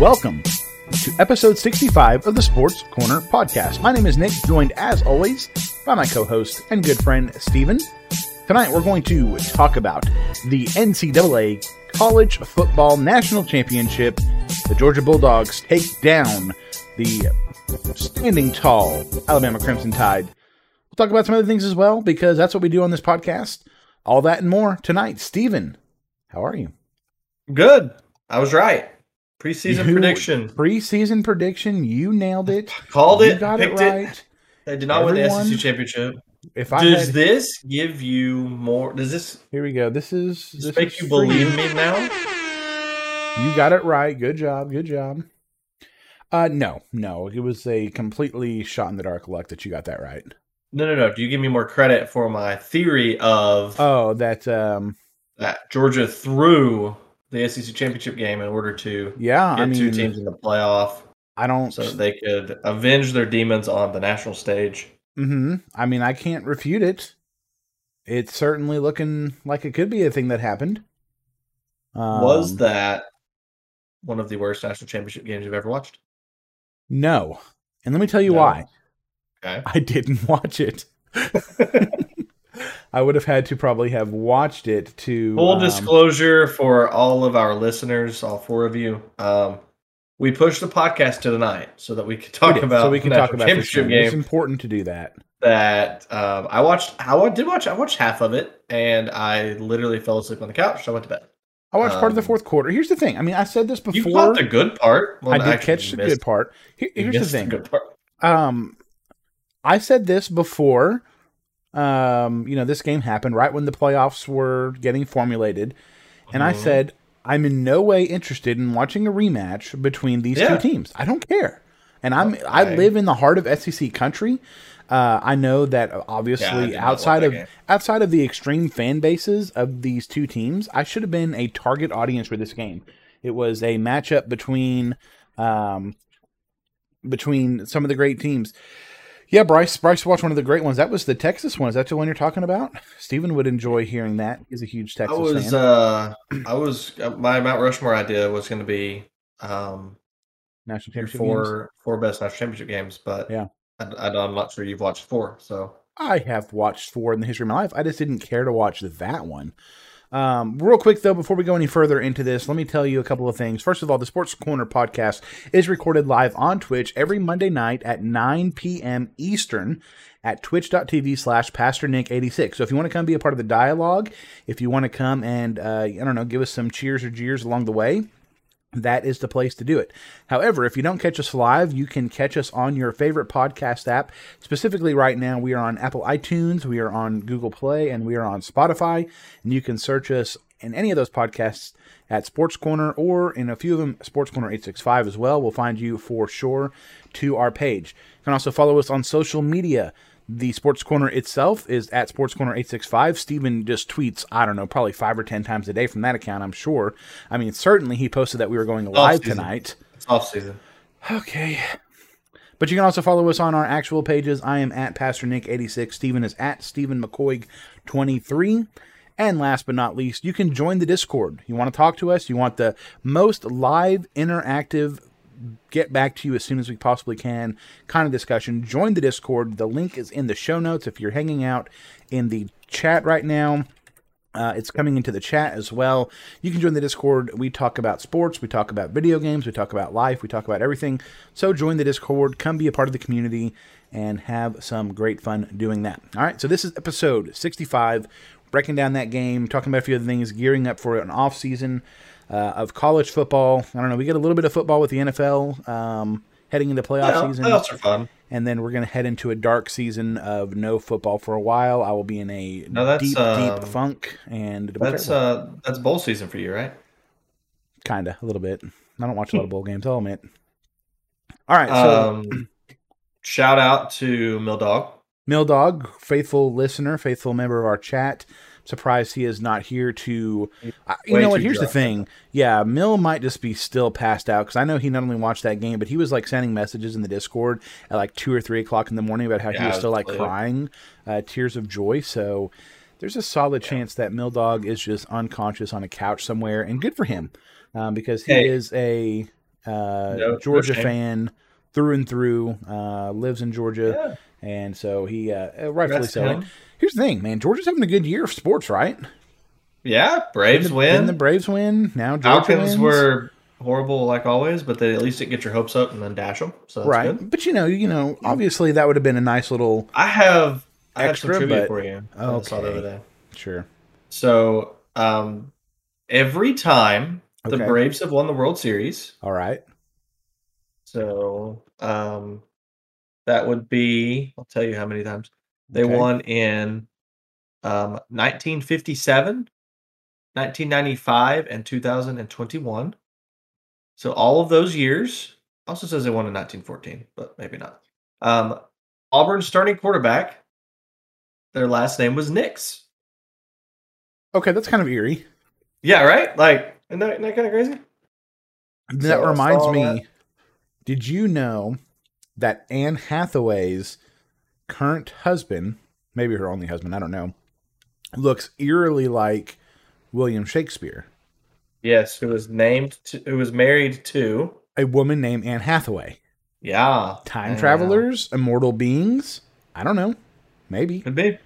Welcome to episode 65 of the Sports Corner podcast. My name is Nick, joined as always by my co host and good friend Stephen. Tonight we're going to talk about the NCAA College Football National Championship. The Georgia Bulldogs take down the standing tall Alabama Crimson Tide. Talk about some other things as well because that's what we do on this podcast. All that and more tonight. Stephen, how are you? Good. I was right. Preseason You- prediction. Preseason prediction, you nailed it. Called You it. got it right. I did not win the Everyone- SEC championship. If I Does had, this give you more? Does this, here we go. This is this this make you believe me now? You got it right. Good job. Good job. Uh, no, no, it was a completely shot in the dark luck that you got that right. No, no, no. Do you give me more credit for my theory of Oh, that um, that Georgia threw the SEC championship game in order to yeah. get I two teams in the playoff I don't. so they could avenge their demons on the national stage? hmm I mean, I can't refute it. It's certainly looking like it could be a thing that happened. Um, Was that one of the worst national championship games you've ever watched? no? And let me tell you No. why. Okay. I didn't watch it. I would have had to probably have watched it to Full um, disclosure for all of our listeners, all four of you. Um, we pushed the podcast to tonight so that we could talk did, about so we can talk about championship game. It's important to do that. That um, I watched. I did watch. I watched half of it, and I literally fell asleep on the couch. So I went to bed. I watched part of the Um, fourth quarter. Here's the thing. I mean, I said this before. You caught the good part. Well, I did catch the good part. Here- here's the thing. good part. Um, I said this before. Um, you know, this game happened right when the playoffs were getting formulated, and I Mhm. said I'm in no way interested in watching a rematch between these Yeah. two teams. I don't care, and I'm I live in the heart of SEC country. Uh, I know that uh, Yeah, obviously outside want of game. outside of the extreme fan bases of these two teams, I should have been a target audience for this game. It was a matchup between um, between some of the great teams. Yeah, Bryce. Bryce watched one of the great ones. That was the Texas one. Is that the one you're talking about? Stephen would enjoy hearing that. He's a huge I Texas was. fan. Uh, I was. Uh, my Mount Rushmore idea was going to be um, National championship games. four four best national championship games, but Yeah. I, I, I'm not sure you've watched four. So I have watched four in the history of my life. I just didn't care to watch that one. Um, real quick though, before we go any further into this, let me tell you a couple of things. First of all, the Sports Corner podcast is recorded live on Twitch every Monday night at 9 p.m. Eastern at twitch.tv slash pastor nick 86 so if you want to come be a part of the dialogue if you want to come and uh, i don't know give us some cheers or jeers along the way that is the place to do it. However, if you don't catch us live, you can catch us on your favorite podcast app. Specifically, right now, we are on Apple iTunes, we are on Google Play, and we are on Spotify. And you can search us in any of those podcasts at Sports Corner or in a few of them, Sports Corner 865 as well. We'll find you for sure to our page. You can also follow us on social media. The Sports Corner itself is at Sports Corner 865. Stephen just tweets, I don't know, probably five or 10 times a day from that account, I'm sure. I mean, certainly he posted that we were going live Off-season. tonight. it's off season. Okay. But you can also follow us on our actual pages. I am at Pastor Nick86. Stephen is at Stephen McCoig23. And last but not least, you can join the Discord. You want to talk to us? You want the most live, interactive, get back to you as soon as we possibly can kind of discussion? Join the Discord. The link is in the show notes. If you're hanging out in the chat right now, uh, it's coming into the chat as well. You can join the Discord. We talk about sports, we talk about video games, we talk about life, we talk about everything. So join the Discord, come be a part of the community, and have some great fun doing that. All right, so this is episode 65, breaking down that game, talking about a few other things, gearing up for an off season uh, of college football. I don't know, we get a little bit of football with the NFL um, heading into playoff Yeah, season playoffs are fun. and then we're going to head into a dark season of no football for a while. I will be in a No, deep, um, deep funk, and That's uh that's bowl season for you, right? kind of a little bit. I don't watch a lot of bowl games. I'll admit. All right, so Um, shout out to Mill Dog. Mill Dog, faithful listener, faithful member of our chat, Surprised he is not here to. Uh, you know what? too Here's the thing. Yeah, Mill might just be still passed out because I know he not only watched that game, but he was like sending messages in the Discord at like two or three o'clock in the morning about how he was still like asleep. crying, uh, tears of joy. So there's a solid chance that Mill Dog is just unconscious on a couch somewhere, and good for him um, because he Hey. is a uh, no Georgia shame. fan through and through. Uh, lives in Georgia, Yeah. And so he uh, uh, rightfully so. him. Here's the thing, man. Georgia's having a good year of sports, right? Yeah, Braves the, win. Didn't the Braves win? Now Georgia Falcons wins. were horrible like always, but they at least it get your hopes up and then dash them. So that's right, good. but you know, you know, obviously that would have been a nice little I have I have Extra, some trivia but- for you. that I saw the Okay. other day. sure. So um, every time the Okay. Braves have won the World Series, All right, so um, that would be I'll tell you how many times they Okay. won in um, 1957, 1995, and 2021. So all of those years. Also says they won in 1914, but maybe not. Um, Auburn starting quarterback. Their last name was Nix. okay, that's kind of eerie. Yeah, right. Like, isn't that, isn't that kind of crazy? That So reminds me. that. Did you know that Anne Hathaway's current husband, maybe her only husband, I don't know, looks eerily like William Shakespeare, Yes, who was named to, who was married to a woman named Anne Hathaway. yeah Time yeah. travelers, immortal beings. I don't know. Maybe could be.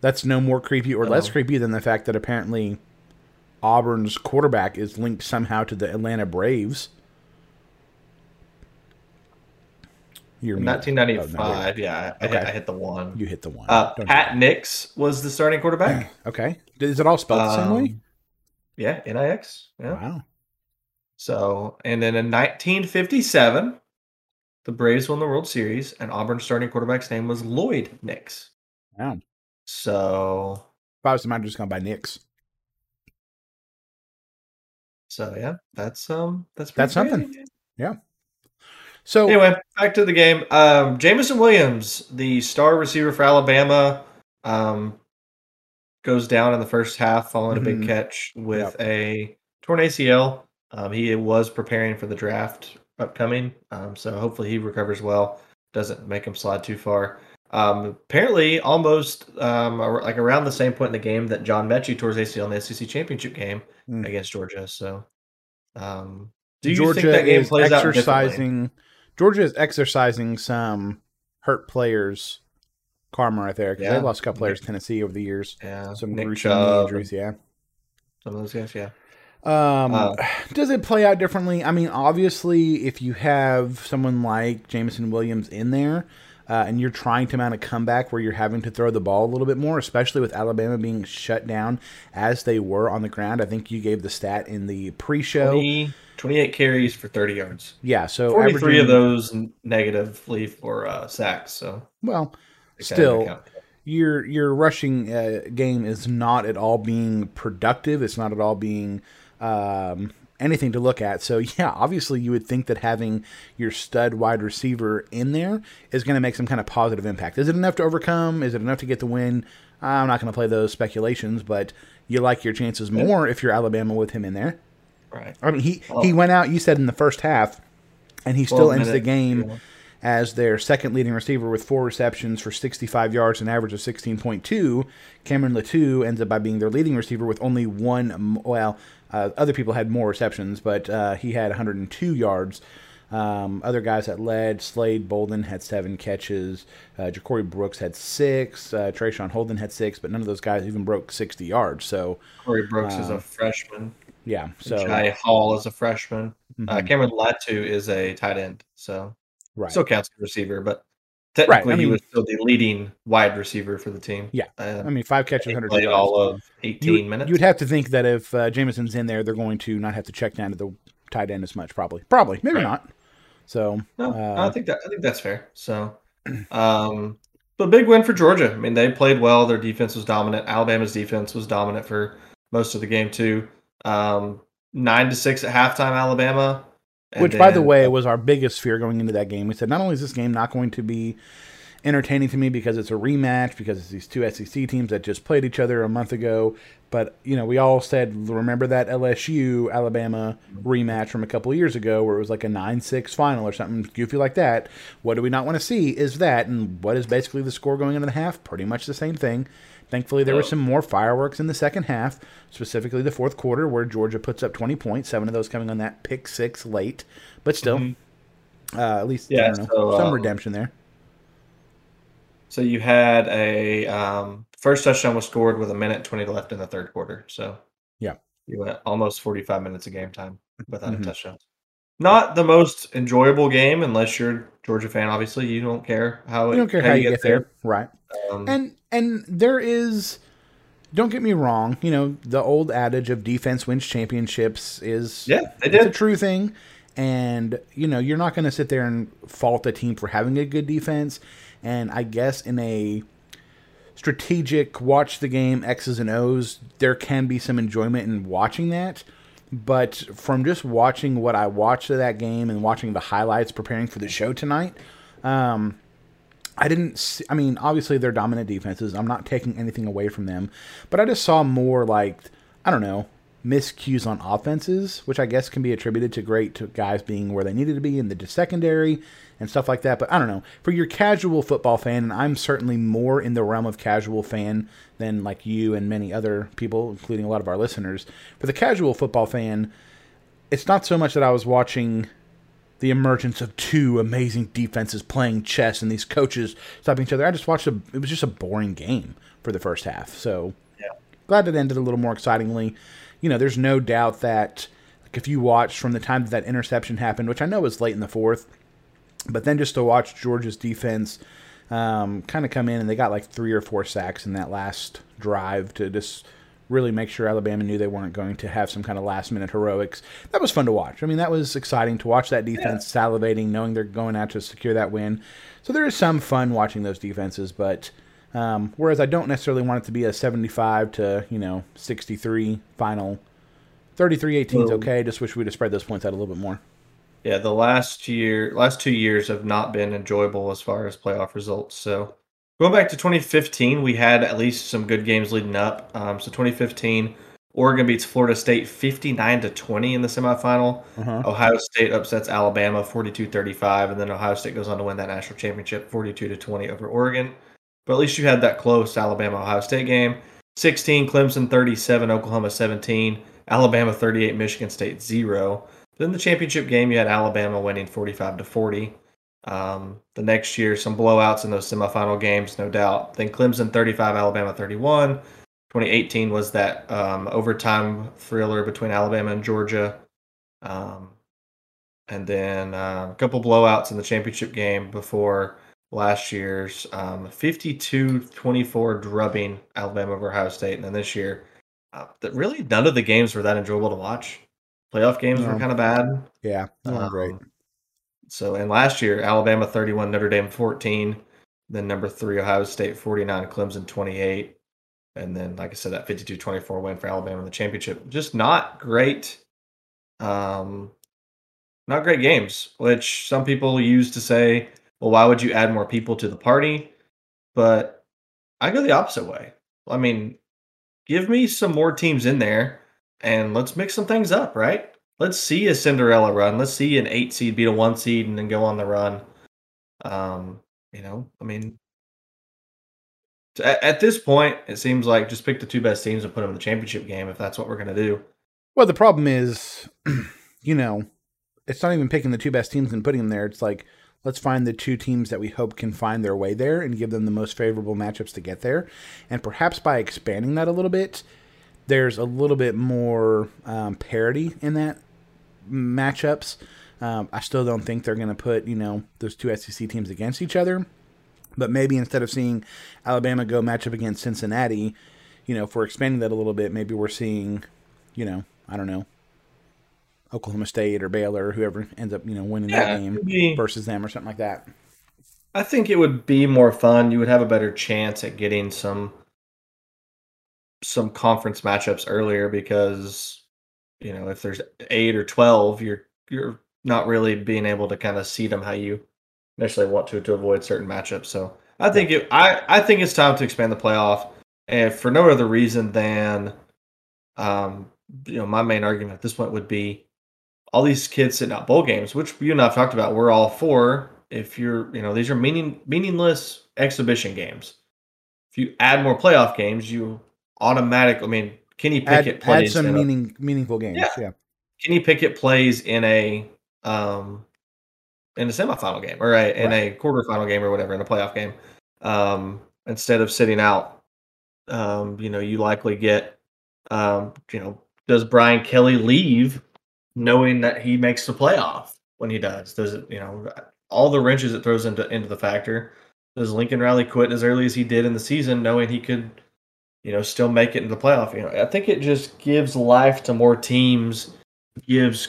that's no more creepy or less Oh. creepy than the fact that apparently Auburn's quarterback is linked somehow to the Atlanta Braves. You're 1995. Oh, yeah, I, Okay. I hit the one. you hit the one. Uh, Pat Nix was the starting quarterback. Okay. Is it all spelled the same way? Um, Yeah, Nix. Yeah. Wow. So, and then in 1957, the Braves won the World Series, and Auburn's starting quarterback's name was Lloyd Nix. Wow. So, If I was the man, I'd just gone by Knicks. so yeah, that's um, that's That's pretty something. crazy. So Anyway, back to the game. Um, Jameson Williams, the star receiver for Alabama, um, goes down in the first half following a Mhm. big catch with a torn ACL. Um, he was preparing for the draft upcoming, um, so hopefully he recovers well. Doesn't make him slide too far. Um, apparently, almost um, like around the same point in the game that John Metchie tore his ACL in the SEC championship game Mm. against Georgia. So, um, do you Georgia think that game plays out differently? Georgia is exercising some hurt players karma right there because Yeah. they lost a couple players in Tennessee over the years. Yeah, Some Nick gruesome Chubb, injuries. Yeah. Some of those guys, yeah. Um, Uh, does it play out differently? I mean, obviously, if you have someone like Jameson Williams in there, uh, and you're trying to mount a comeback where you're having to throw the ball a little bit more, especially with Alabama being shut down as they were on the ground. I think you gave the stat in the pre-show. 20, 28 carries for 30 yards. Yeah, so 43 of those negatively for uh, sacks. So Well, take that into still, your your rushing uh, game is not at all being productive. It's not at all being um, anything to look at. So yeah, obviously you would think that having your stud wide receiver in there is going to make some kind of positive impact. Is it enough to overcome? Is it enough to get the win? I'm not going to play those speculations, but you like your chances more if you're Alabama with him in there. Right. I mean, he Well- he went out. You said in the first half, and he still 12 ends the game as their second leading receiver with four receptions for 65 yards, an average of 16.2. Cameron Latu ends up by being their leading receiver with only one. Well, uh, other people had more receptions, but uh, he had 102 yards. Um, other guys that led, Slade Bolden had seven catches. Uh, Ja'Corey Brooks had six. Uh, Traeshon Holden had six, but none of those guys even broke 60 yards. So, Corey Brooks is Uh, a freshman. Yeah. So, Jai Hall is a freshman. Uh, mhm, Cameron Latu is a tight end. So right. still counts as a receiver, but technically I he mean- was still the leading wide receiver for the team. Yeah. Uh, I mean, five catches, 100 played yards. all of 18 you, minutes. You would have to think that if uh, Jameson's in there, they're going to not have to check down to the tight end as much. Probably, probably, maybe Right. not. So, No, uh, I think that I think that's fair. So, um, but big win for Georgia. I mean, they played well. Their defense was dominant. Alabama's defense was dominant for most of the game too. Um, nine to six at halftime, Alabama. which, by the way, was our biggest fear going into that game. We said not only is this game not going to be entertaining to me because it's a rematch because it's these two SEC teams that just played each other a month ago. But you know, we all said remember that LSU Alabama rematch from a couple years ago where it was like a nine six final or something goofy like that. What do we not want to see is that, and what is basically the score going into the half? Pretty much the same thing. Thankfully, there were some more fireworks in the second half, specifically the fourth quarter, where Georgia puts up 20 points, seven of those coming on that pick six late. But still, mm-hmm. uh, at least yeah, know, so, some um, redemption there. So you had a um, first touchdown was scored with a minute 20 left in the third quarter. So yeah, you went almost 45 minutes of game time without mm-hmm. a touchdown. Not the most enjoyable game unless you're a Georgia fan. Obviously, you don't care how you don't care how, how you, get, get there. there. right? Um, and and there is, don't get me wrong. You know the old adage of defense wins championships is yeah, it it's a true thing. And you know you're not going to sit there and fault a team for having a good defense. And I guess in a strategic watch the game X's and O's, there can be some enjoyment in watching that. But from just watching what I watched of that game and watching the highlights preparing for the show tonight, um, I didn't see, I mean, obviously they're dominant defenses. I'm not taking anything away from them, but I just saw more like, I don't know, miscues on offenses, which I guess can be attributed to great to guys being where they needed to be in the secondary and stuff like that. But I don't know. For your casual football fan, and I'm certainly more in the realm of casual fan than like you and many other people, including a lot of our listeners. For the casual football fan, it's not so much that I was watching the emergence of two amazing defenses playing chess and these coaches stopping each other. I just watched a it was just a boring game for the first half. So yeah. glad it ended a little more excitingly. You know, there's no doubt that like if you watch from the time that that interception happened, which I know was late in the fourth, but then just to watch Georgia's defense um, kind of come in and they got like three or four sacks in that last drive to just really make sure Alabama knew they weren't going to have some kind of last minute heroics. That was fun to watch. I mean, that was exciting to watch that defense yeah. salivating, knowing they're going out to secure that win. So there is some fun watching those defenses, but um, whereas I don't necessarily want it to be a 75 to, you know, 63 final. 33 18 is okay. Just wish we'd have spread those points out a little bit more. Yeah, the last year, last two years have not been enjoyable as far as playoff results. So going back to 2015, we had at least some good games leading up. Um, so 2015, Oregon beats Florida State 59 to 20 in the semifinal. Uh-huh. Ohio State upsets Alabama 42-35, and then Ohio State goes on to win that national championship 42 to 20 over Oregon. But at least you had that close Alabama Ohio State game. 16 Clemson 37, Oklahoma 17, Alabama 38, Michigan State 0. Then the championship game, you had Alabama winning 45 to 40. Um, the next year, some blowouts in those semifinal games, no doubt. Then Clemson 35, Alabama 31. 2018 was that um, overtime thriller between Alabama and Georgia. Um, and then uh, a couple blowouts in the championship game before last year's um, 52 24 drubbing Alabama over Ohio State. And then this year, uh, that really none of the games were that enjoyable to watch. Playoff games no. were kind of bad. Yeah, um, great. So, and last year, Alabama 31, Notre Dame 14, then number three, Ohio State 49, Clemson 28. And then, like I said, that 52 24 win for Alabama in the championship. Just not great. Um, not great games, which some people use to say, well, why would you add more people to the party? But I go the opposite way. I mean, give me some more teams in there and let's mix some things up, right? Let's see a Cinderella run. Let's see an eight seed beat a one seed and then go on the run. Um, you know, I mean, at, at this point, it seems like just pick the two best teams and put them in the championship game if that's what we're going to do. Well, the problem is, you know, it's not even picking the two best teams and putting them there. It's like, let's find the two teams that we hope can find their way there and give them the most favorable matchups to get there. And perhaps by expanding that a little bit, there's a little bit more um, parity in that matchups. Um, I still don't think they're going to put you know those two SEC teams against each other, but maybe instead of seeing Alabama go match up against Cincinnati, you know, if we're expanding that a little bit, maybe we're seeing, you know, I don't know, Oklahoma State or Baylor or whoever ends up you know winning yeah, that game be, versus them or something like that. I think it would be more fun. You would have a better chance at getting some some conference matchups earlier because you know if there's eight or twelve, you're you're not really being able to kind of see them how you initially want to to avoid certain matchups. So I think it. I I think it's time to expand the playoff, and for no other reason than, um, you know, my main argument at this point would be all these kids sitting out bowl games, which you and I've talked about. We're all for. If you're, you know, these are meaning meaningless exhibition games. If you add more playoff games, you automatic. I mean, Kenny Pickett Add, plays add some in a- meaning meaningful games. Yeah. Yeah. Kenny Pickett plays in a um in a semifinal game or a, in a quarterfinal game or whatever in a playoff game um instead of sitting out um you know you likely get um you know does Brian Kelly leave knowing that he makes the playoff when he does does it you know all the wrenches it throws into into the factor does Lincoln Riley quit as early as he did in the season knowing he could you know still make it into the playoff you know I think it just gives life to more teams gives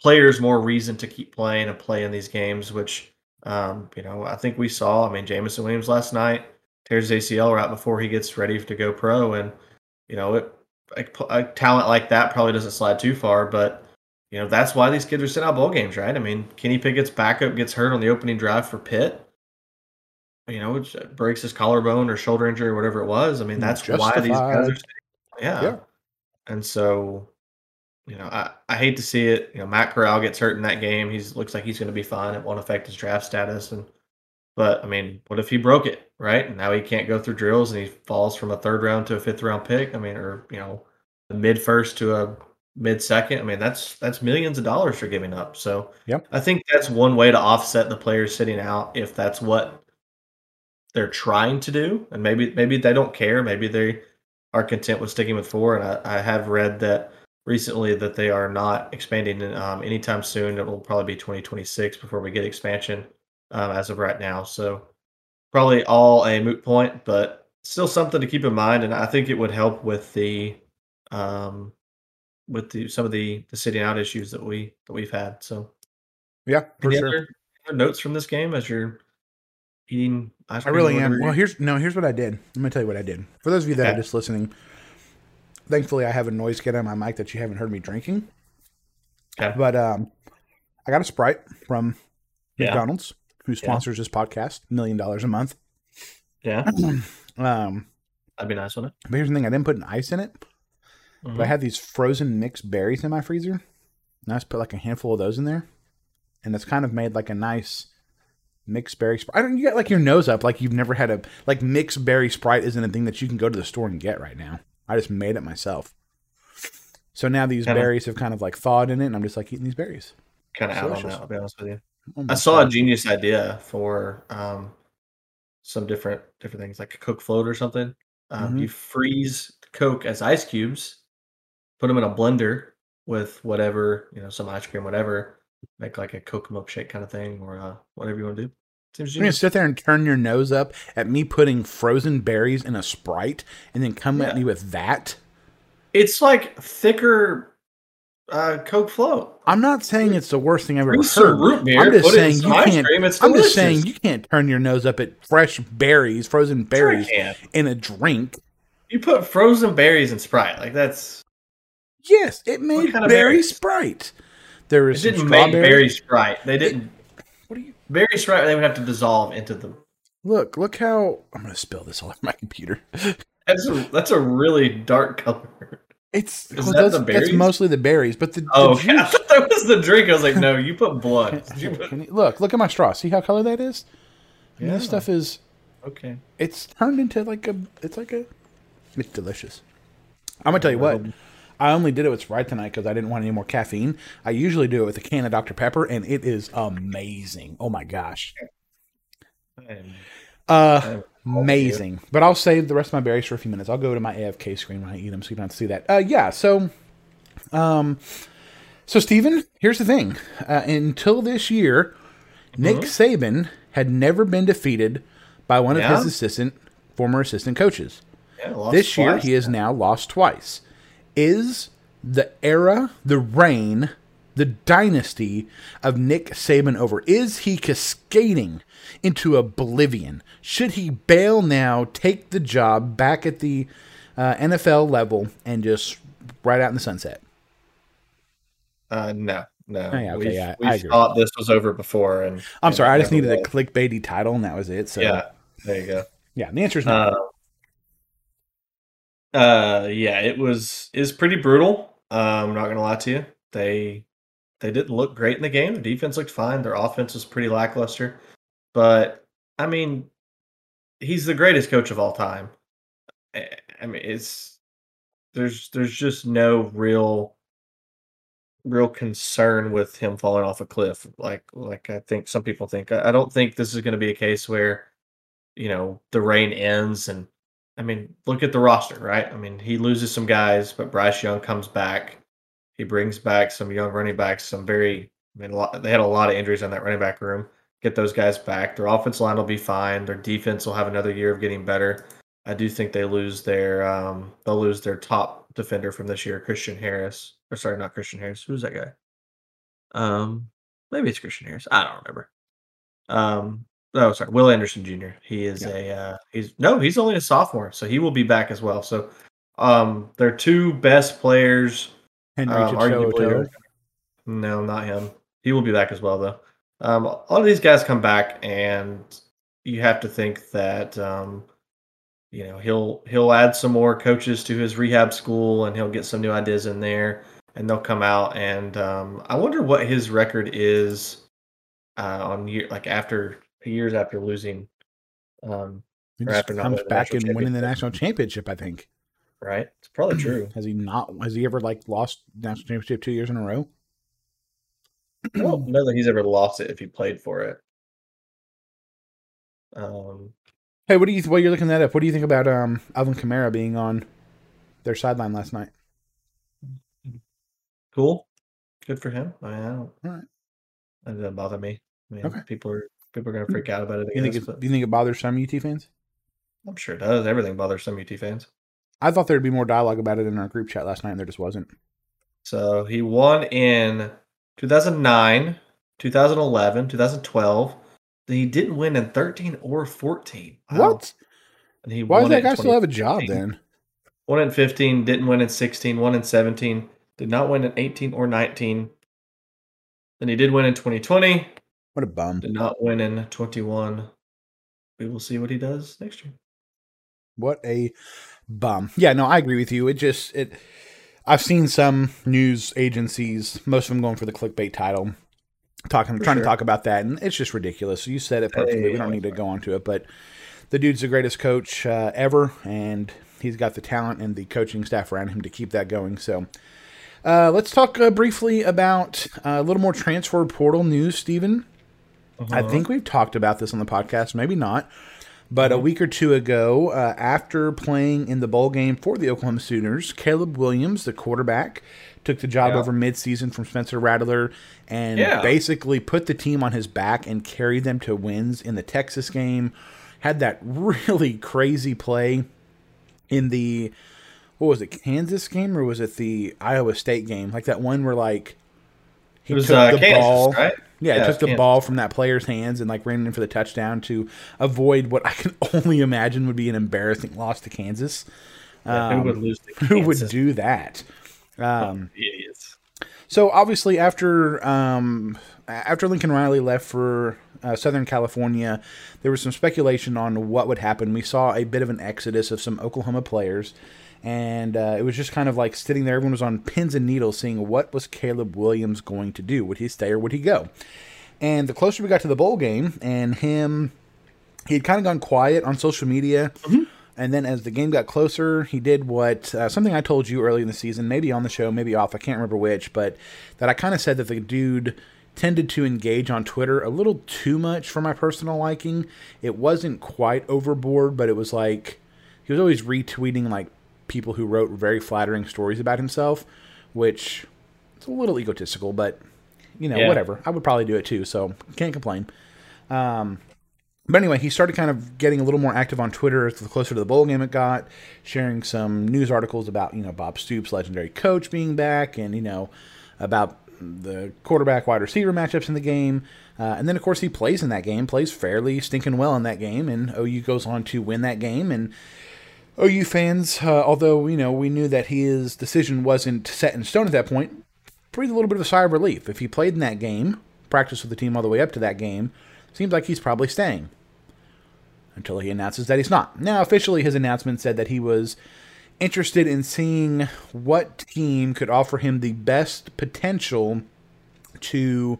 players more reason to keep playing and play in these games, which um, you know I think we saw. I mean, Jameson Williams last night tears ACL right before he gets ready to go pro, and you know it, a, a talent like that probably doesn't slide too far, but. You know that's why these kids are sitting out bowl games, right? I mean, Kenny Pickett's backup gets hurt on the opening drive for Pitt. You know, it breaks his collarbone or shoulder injury or whatever it was. I mean, hmm, that's why these guys are. Justified. Yeah. Yeah. And so, you know, I, I hate to see it. You know, Matt Corral gets hurt in that game. He's looks like he's going to be fine. It won't affect his draft status. And but I mean, what if he broke it right? And now he can't go through drills and he falls from a third round to a fifth round pick. I mean, or you know, a mid first to a mid second. I mean, that's that's millions of dollars for giving up. So Yep. I think that's one way to offset the players sitting out if that's what they're trying to do. And maybe maybe they don't care. Maybe they are content with sticking with four. And I, I have read that recently that they are not expanding um, anytime soon. It will probably be 2026 before we get expansion um, as of right now. So probably all a moot point, but still something to keep in mind. And I think it would help with the um, with the some of the the sitting out issues that we that we've had. So Yeah, for sure. other, other notes from this game as you're eating ice I really am. Well, here's no. Here's what I did. I'm gonna tell you what I did. For those of you that Okay. are just listening, thankfully I have a noise gate on my mic that you haven't heard me drinking. Okay. But um, I got a Sprite from Yeah. McDonald's, who Yeah. sponsors this podcast, million dollars a month. yeah, Um, that'd be nice, wouldn't but here's the thing: I didn't put an ice in it, it? but I had these frozen mixed berries in my freezer, and I just put like a handful of those in there, and it's kind of made like a nice mixed berry sprite. I don't. You got like your nose up, like you've never had a like mixed berry sprite isn't a thing that you can go to the store and get right now. I just made it myself. So now these Kinda- berries have kind of like thawed in it, and I'm just like eating these berries. kind of out on that. I'll be honest with you. Oh I saw a genius idea for um, some different different things, like a Coke float or something. Um, Mhm. You freeze Coke as ice cubes, put them in a blender with whatever you know, some ice cream, whatever. Make like a Coke milkshake kind of thing, or uh, whatever you want to do. Seems You're gonna sit there and turn your nose up at me putting frozen berries in a sprite, and then come at me with that. It's like thicker uh, Coke float. I'm not saying it's the worst thing I've ever heard. root beer, I'm just put it in saying you can't. cream. I'm just saying you can't turn your nose up at fresh berries, frozen berries can. in a drink. You put frozen berries in Sprite, like that's. Yes, it made kind of berry berries? Sprite. There was some didn't make strawberry. berry Sprite. They didn't. What do you Berry Sprite, they would have to dissolve into them. look? Look how I'm gonna spill this all over my computer. That's a, that's a really dark color. It's Is well, that that's, the that's mostly the berries, but the, Oh, the. I juice. thought that was the drink. I was like, no, you put blood. You put- you- look, look at my straw. See how color that is? And This Yeah. stuff is Okay. it's turned into like a it's like a it's delicious i'm gonna tell you what i only did it with sprite tonight because i didn't want any more caffeine. I usually do it with a can of dr pepper and it is amazing. Oh my gosh. Uh amazing. But i'll save the rest of my berries for a few minutes. I'll go to my afk screen when i eat them so you don't have to see that. Uh yeah so um so Stephen, here's the thing. Uh, until this year nick saban had never been defeated by one of his assistant former assistant coaches. Yeah, this year twice. he has now lost twice. Is the era, the reign, the dynasty of Nick Saban over? Is he cascading into oblivion? Should he bail now, take the job back at the uh, NFL level, and just ride out in the sunset? Uh, no, no. Oh, yeah, okay, we yeah, we thought this was over before, and I'm and sorry, I just needed a was. clickbaity title, and that was it. So Yeah, There you go. Yeah, the answer is no. Uh, uh, yeah, it was is pretty brutal. Um, I'm not gonna lie to you. They they didn't look great in the game. The defense looked fine. Their offense was pretty lackluster. But I mean, he's the greatest coach of all time. I I mean, it's there's there's just no real real concern with him falling off a cliff like like I think some people think. I, I don't think this is going to be a case where you know the reign ends and I mean, look at the roster, right? I mean, he loses some guys, but Bryce Young comes back. He brings back some young running backs, some very I mean, lot, they had a lot of injuries in that running back room. Get those guys back. Their offense line will be fine. Their defense will have another year of getting better. I do think they lose their um, they'll lose their top defender from this year, Christian Harris. Or sorry, not Christian Harris. Who's that guy? Um, maybe it's Christian Harris. I don't remember. Um, oh, sorry, Will Anderson Jr. He is Yeah. a uh, he's no, he's only a sophomore, so he will be back as well. So, um, their two best players Henry um, arguably are- no, not him. He will be back as well, though. Um, a lot of these guys come back, and you have to think that um, you know he'll he'll add some more coaches to his rehab school, and he'll get some new ideas in there, and they'll come out. And um, I wonder what his record is uh, on year like after years after losing. Um, He after comes back and winning the national championship. I think. right? It's probably true. Has he not? Has he ever like lost national championship two years in a row? I don't know that he's ever lost it if he played for it. Um, Hey, what do you? While you're looking that up, what do you think about um Alvin Kamara being on their sideline last night? cool, good for him. I, mean, I don't. Alright. That doesn't bother me. I mean, Okay. people are people are gonna hmm. freak out about it. You think but do you think it bothers some UT fans? I'm sure it does. Everything bothers some UT fans. I thought there'd be more dialogue about it in our group chat last night, and there just wasn't. So he won in 2009, 2011, 2012. He didn't win in 13 or 14. Wow. What? And he Why does that guy still have a job then? Won in 15, didn't win in 16, won in 17, did not win in 18 or 19. Then he did win in 2020, What a bum! did not win in 21. We will see what he does next year. What a bum. Yeah, no, I agree with you. It just it. I've seen some news agencies, most of them going for the clickbait title, talking, For trying to talk about that, and it's just ridiculous. You said it perfectly. Hey, we don't need to go on to it, but the dude's the greatest coach uh, ever, and he's got the talent and the coaching staff around him to keep that going. So. Uh, let's talk uh, briefly about uh, a little more transfer portal news, Stephen. I Uh-huh. think we've talked about this on the podcast, maybe not. But Mm-hmm. a week or two ago, uh, after playing in the bowl game for the Oklahoma Sooners, Caleb Williams, the quarterback, took the job Yeah. over midseason from Spencer Rattler and Yeah. basically put the team on his back and carried them to wins in the Texas game. Had that really crazy play in the what was it, Kansas game or was it the Iowa State game? Like that one where like he It was took uh, the Kansas, ball. right? Yeah, Yeah, took the ball from that player's hands and like ran in for the touchdown to avoid what I can only imagine would be an embarrassing loss to Kansas. Yeah, who Um, would lose to Who would do that? Um, Idiots. so obviously, after um, after Lincoln Riley left for uh, Southern California, there was some speculation on what would happen. We saw a bit of an exodus of some Oklahoma players, and uh, it was just kind of like sitting there. Everyone was on pins and needles, seeing what was Caleb Williams going to do. Would he stay or would he go? And the closer we got to the bowl game, and him, he had kind of gone quiet on social media. And then as the game got closer, he did what uh, something I told you early in the season, maybe on the show, maybe off, I can't remember which, but that I kind of said that the dude tended to engage on Twitter a little too much for my personal liking. It wasn't quite overboard, but it was like he was always retweeting like people who wrote very flattering stories about himself, which it's a little egotistical, but you know, Yeah. whatever. I would probably do it too, so can't complain. Um, but anyway, he started kind of getting a little more active on Twitter as the closer to the bowl game it got, sharing some news articles about you know Bob Stoops, legendary coach, being back, and you know about the quarterback wide receiver matchups in the game. Uh, and then of course he plays in that game, plays fairly stinking well in that game, and OU goes on to win that game. And OU fans, uh, although you know we knew that his decision wasn't set in stone at that point, breathed a little bit of a sigh of relief. If he played in that game, practiced with the team all the way up to that game, seems like he's probably staying. until he announces that he's not. Now, officially, his announcement said that he was interested in seeing what team could offer him the best potential to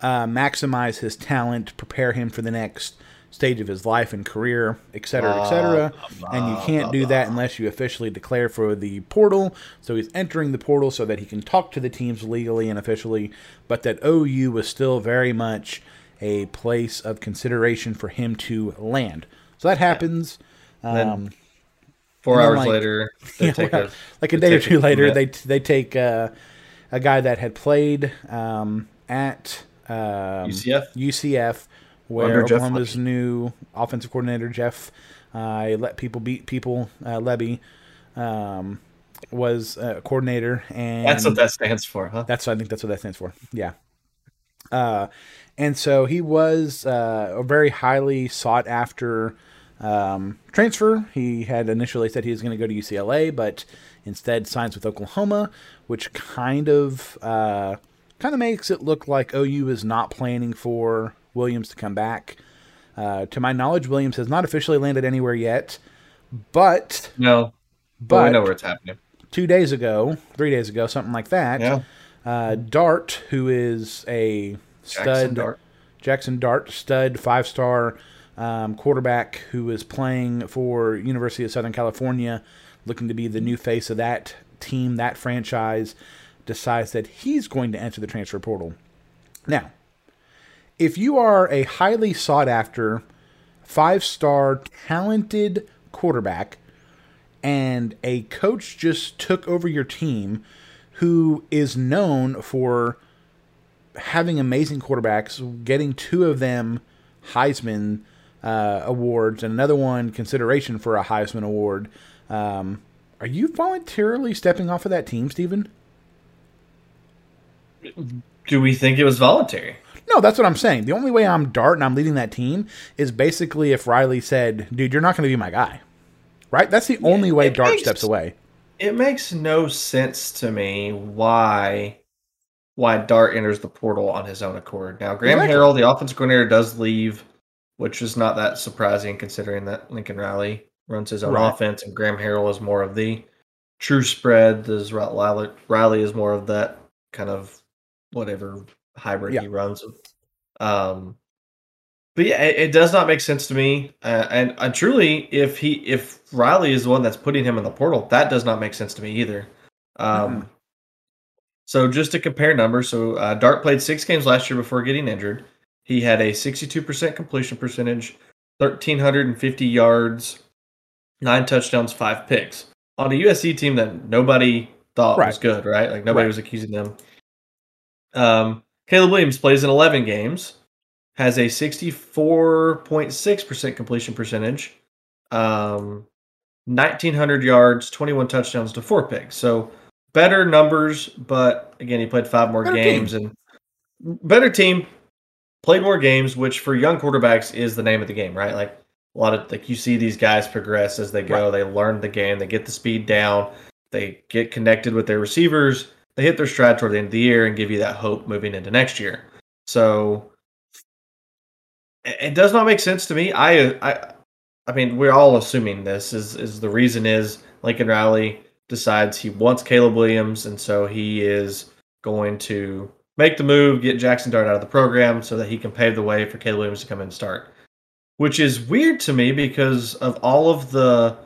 uh, maximize his talent, prepare him for the next stage of his life and career, et cetera, et cetera. And you can't do that unless you officially declare for the portal. So he's entering the portal so that he can talk to the teams legally and officially, but that OU was still very much a place of consideration for him to land. So that happens. Um, Four hours like- later, they yeah, a, like a day or two later, they they take uh, a guy that had played um, at um, UCF? UCF, where Under Jeff Oklahoma's new offensive coordinator Jeff uh, let people beat people uh, Lebby um, was a coordinator, and That's what that stands for, huh? that's I think that's what that stands for. Yeah. Uh, and so he was uh, a very highly sought after um, transfer. He had initially said he was going to go to UCLA, but instead signs with Oklahoma, which kind of uh, kind of makes it look like OU is not planning for Williams to come back. Uh, to my knowledge, Williams has not officially landed anywhere yet, but No, but we know where it's happening. two days ago, three days ago, something like that. Yeah, Uh, Dart, who is a stud, Jackson Dart. Jackson Dart, stud five star um, quarterback who is playing for University of Southern California, looking to be the new face of that team, that franchise, decides that he's going to enter the transfer portal. Now, if you are a highly sought after, five star, talented quarterback, and a coach just took over your team who is known for having amazing quarterbacks, getting two of them Heisman uh, awards and another one consideration for a Heisman award. Um, are you voluntarily stepping off of that team, Stephen? Do we think it was voluntary? No, that's what I'm saying. The only way I'm Dart and I'm leading that team is basically if Riley said, "Dude, you're not going to be my guy." Right? That's the only way it Dart makes- steps away. It makes no sense to me why why Dart enters the portal on his own accord. Now, Graham Exactly. Harrell, the offensive coordinator, does leave, which is not that surprising considering that Lincoln Riley runs his own Right. offense and Graham Harrell is more of the true spread. Riley, Riley is more of that kind of whatever hybrid Yeah. he runs. Um, but yeah, it, it does not make sense to me. Uh, and uh, truly, if he if Riley is the one that's putting him in the portal, that does not make sense to me either. Um, Mhm. So just to compare numbers, so uh, Dart played six games last year before getting injured. He had a 62% completion percentage, 1,350 yards, nine touchdowns, five picks on a USC team that nobody thought was good, right? Like nobody Right. was accusing them. Um, Caleb Williams plays in 11 games, has a 64.6% completion percentage, um, 1,900 yards, 21 touchdowns to four picks. So better numbers, but again, he played five more Better games and better team, played more games, which for young quarterbacks is the name of the game, right? Like a lot of like you see these guys progress as they go. They learn the game, they get the speed down, they get connected with their receivers, they hit their stride toward the end of the year and give you that hope moving into next year. So it does not make sense to me. I I I mean, we're all assuming this is is the reason is Lincoln Riley decides he wants Caleb Williams, and so he is going to make the move, get Jackson Dart out of the program, so that he can pave the way for Caleb Williams to come in and start. Which is weird to me because of all of the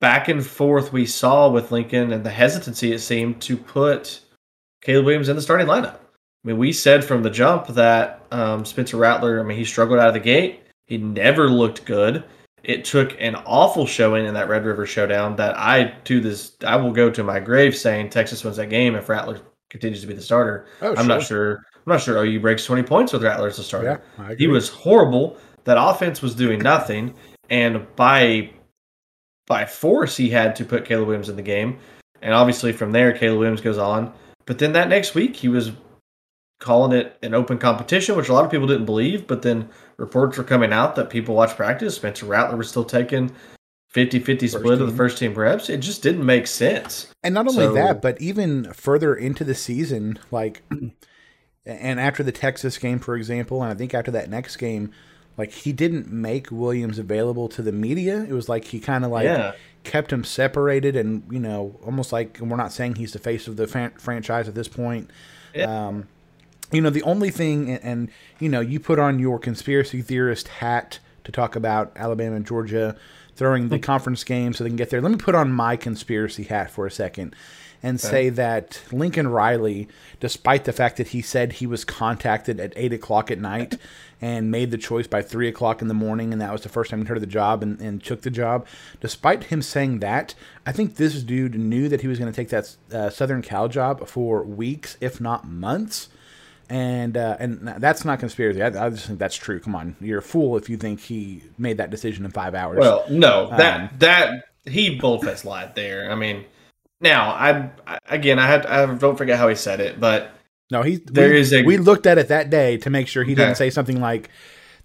back and forth we saw with Lincoln and the hesitancy it seemed to put Caleb Williams in the starting lineup. I mean, we said from the jump that um, Spencer Rattler, I mean, he struggled out of the gate. He never looked good. It took an awful showing in that Red River showdown that I to this I will go to my grave saying Texas wins that game if Rattler continues to be the starter. Oh, I'm not sure. I'm not sure OU breaks 20 points with Rattler as the starter. Yeah, He was horrible. That offense was doing nothing, and by by force he had to put Caleb Williams in the game. And obviously from there Caleb Williams goes on. But then that next week he was calling it an open competition, which a lot of people didn't believe. But then reports were coming out that people watched practice. Spencer Rattler was still taking 50-50 split of the first team reps. It just didn't make sense. And not only So- that, but even further into the season, like, and after the Texas game, for example, and I think after that next game, like he didn't make Williams available to the media. It was like he kind of like yeah. kept him separated, and you know, almost like and we're not saying he's the face of the fan- franchise at this point. Yeah. Um, you know, the only thing, and, and you know, you put on your conspiracy theorist hat to talk about Alabama and Georgia throwing the conference game so they can get there. Let me put on my conspiracy hat for a second and say that Lincoln Riley, despite the fact that he said he was contacted at eight o'clock at night and made the choice by three o'clock in the morning, and that was the first time he heard of the job and, and took the job, despite him saying that, I think this dude knew that he was going to take that uh, Southern Cal job for weeks, if not months. And uh, and that's not conspiracy. I, I just think that's true. Come on, you're a fool if you think he made that decision in five hours. Well, no, that Um, that he boldfaced lied there. I mean, now I, again I have I don't forget how he said it, but No, he. There we, is a- we looked at it that day to make sure he Okay. didn't say something like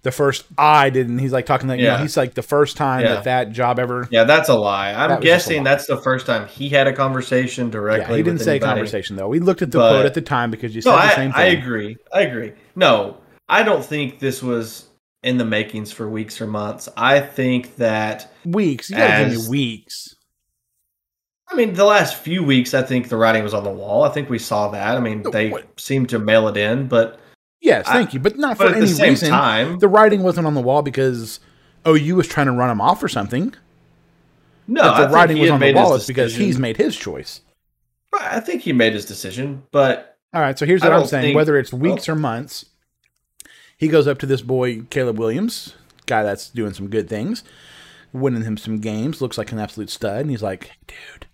the first I didn't. He's like talking like you know, Yeah. he's like the first time Yeah. that that job ever. yeah, that's a lie. I'm a guessing lie. that's the first time he had a conversation directly. Yeah, he didn't say anybody. conversation though. We looked at the But- quote at the time because you said No, the I, same thing. I agree. I agree. No, I don't think this was in the makings for weeks or months. I think that Weeks. You gotta give me weeks. I mean, the last few weeks, I think the writing was on the wall. I think we saw that. I mean, oh, they what- seemed to mail it in, but Yes, I- thank you, but not but for at any the same reason. time, The writing wasn't on the wall because OU was trying to run him off or something. no, But I the writing was on the wall. It's because he's made his choice. I think he made his decision, but All right, so here's what I'm saying. think- Whether it's weeks oh. or months, he goes up to this boy, Caleb Williams, guy that's doing some good things, winning him some games, looks like an absolute stud, and he's like, dude,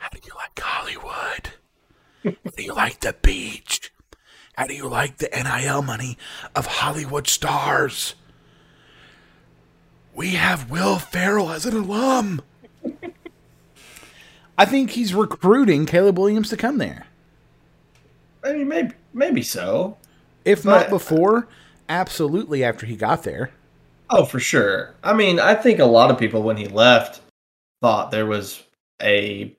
how do you like Hollywood? How do you like the beach? How do you like the NIL money of Hollywood stars? We have Will Ferrell as an alum. I think he's recruiting Caleb Williams to come there. I mean, maybe maybe so. If not uh, before, absolutely after he got there. Oh, for sure. I mean, I think a lot of people when he left thought there was a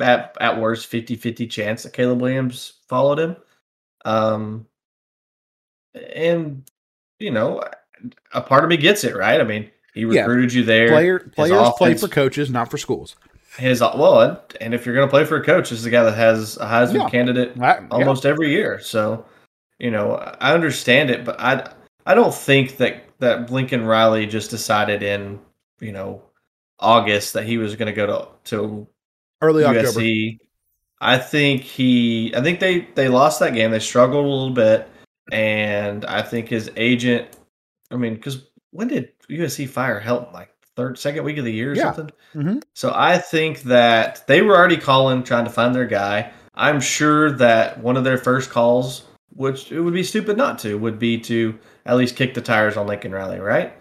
at, at worst 50-50 chance that Caleb Williams followed him. Um and you know, a part of me gets it, right? I mean, he Yeah. recruited you there. Player players play for coaches, not for schools. his well, and- and if you're going to play for a coach, this is a guy that has a Heisman Yeah. candidate I- yeah. almost every year. So, you know, I understand it, but I I don't think that that Lincoln Riley just decided in you know August that he was going to go to to early October. USC. I think he I think they they lost that game. They struggled a little bit, and I think his agent. I mean, because when did USC fire Helton? Like third, second week of the year or Yeah. something. Mhm. So I think that they were already calling, trying to find their guy. I'm sure that one of their first calls, which it would be stupid not to, would be to at least kick the tires on Lincoln Riley, right?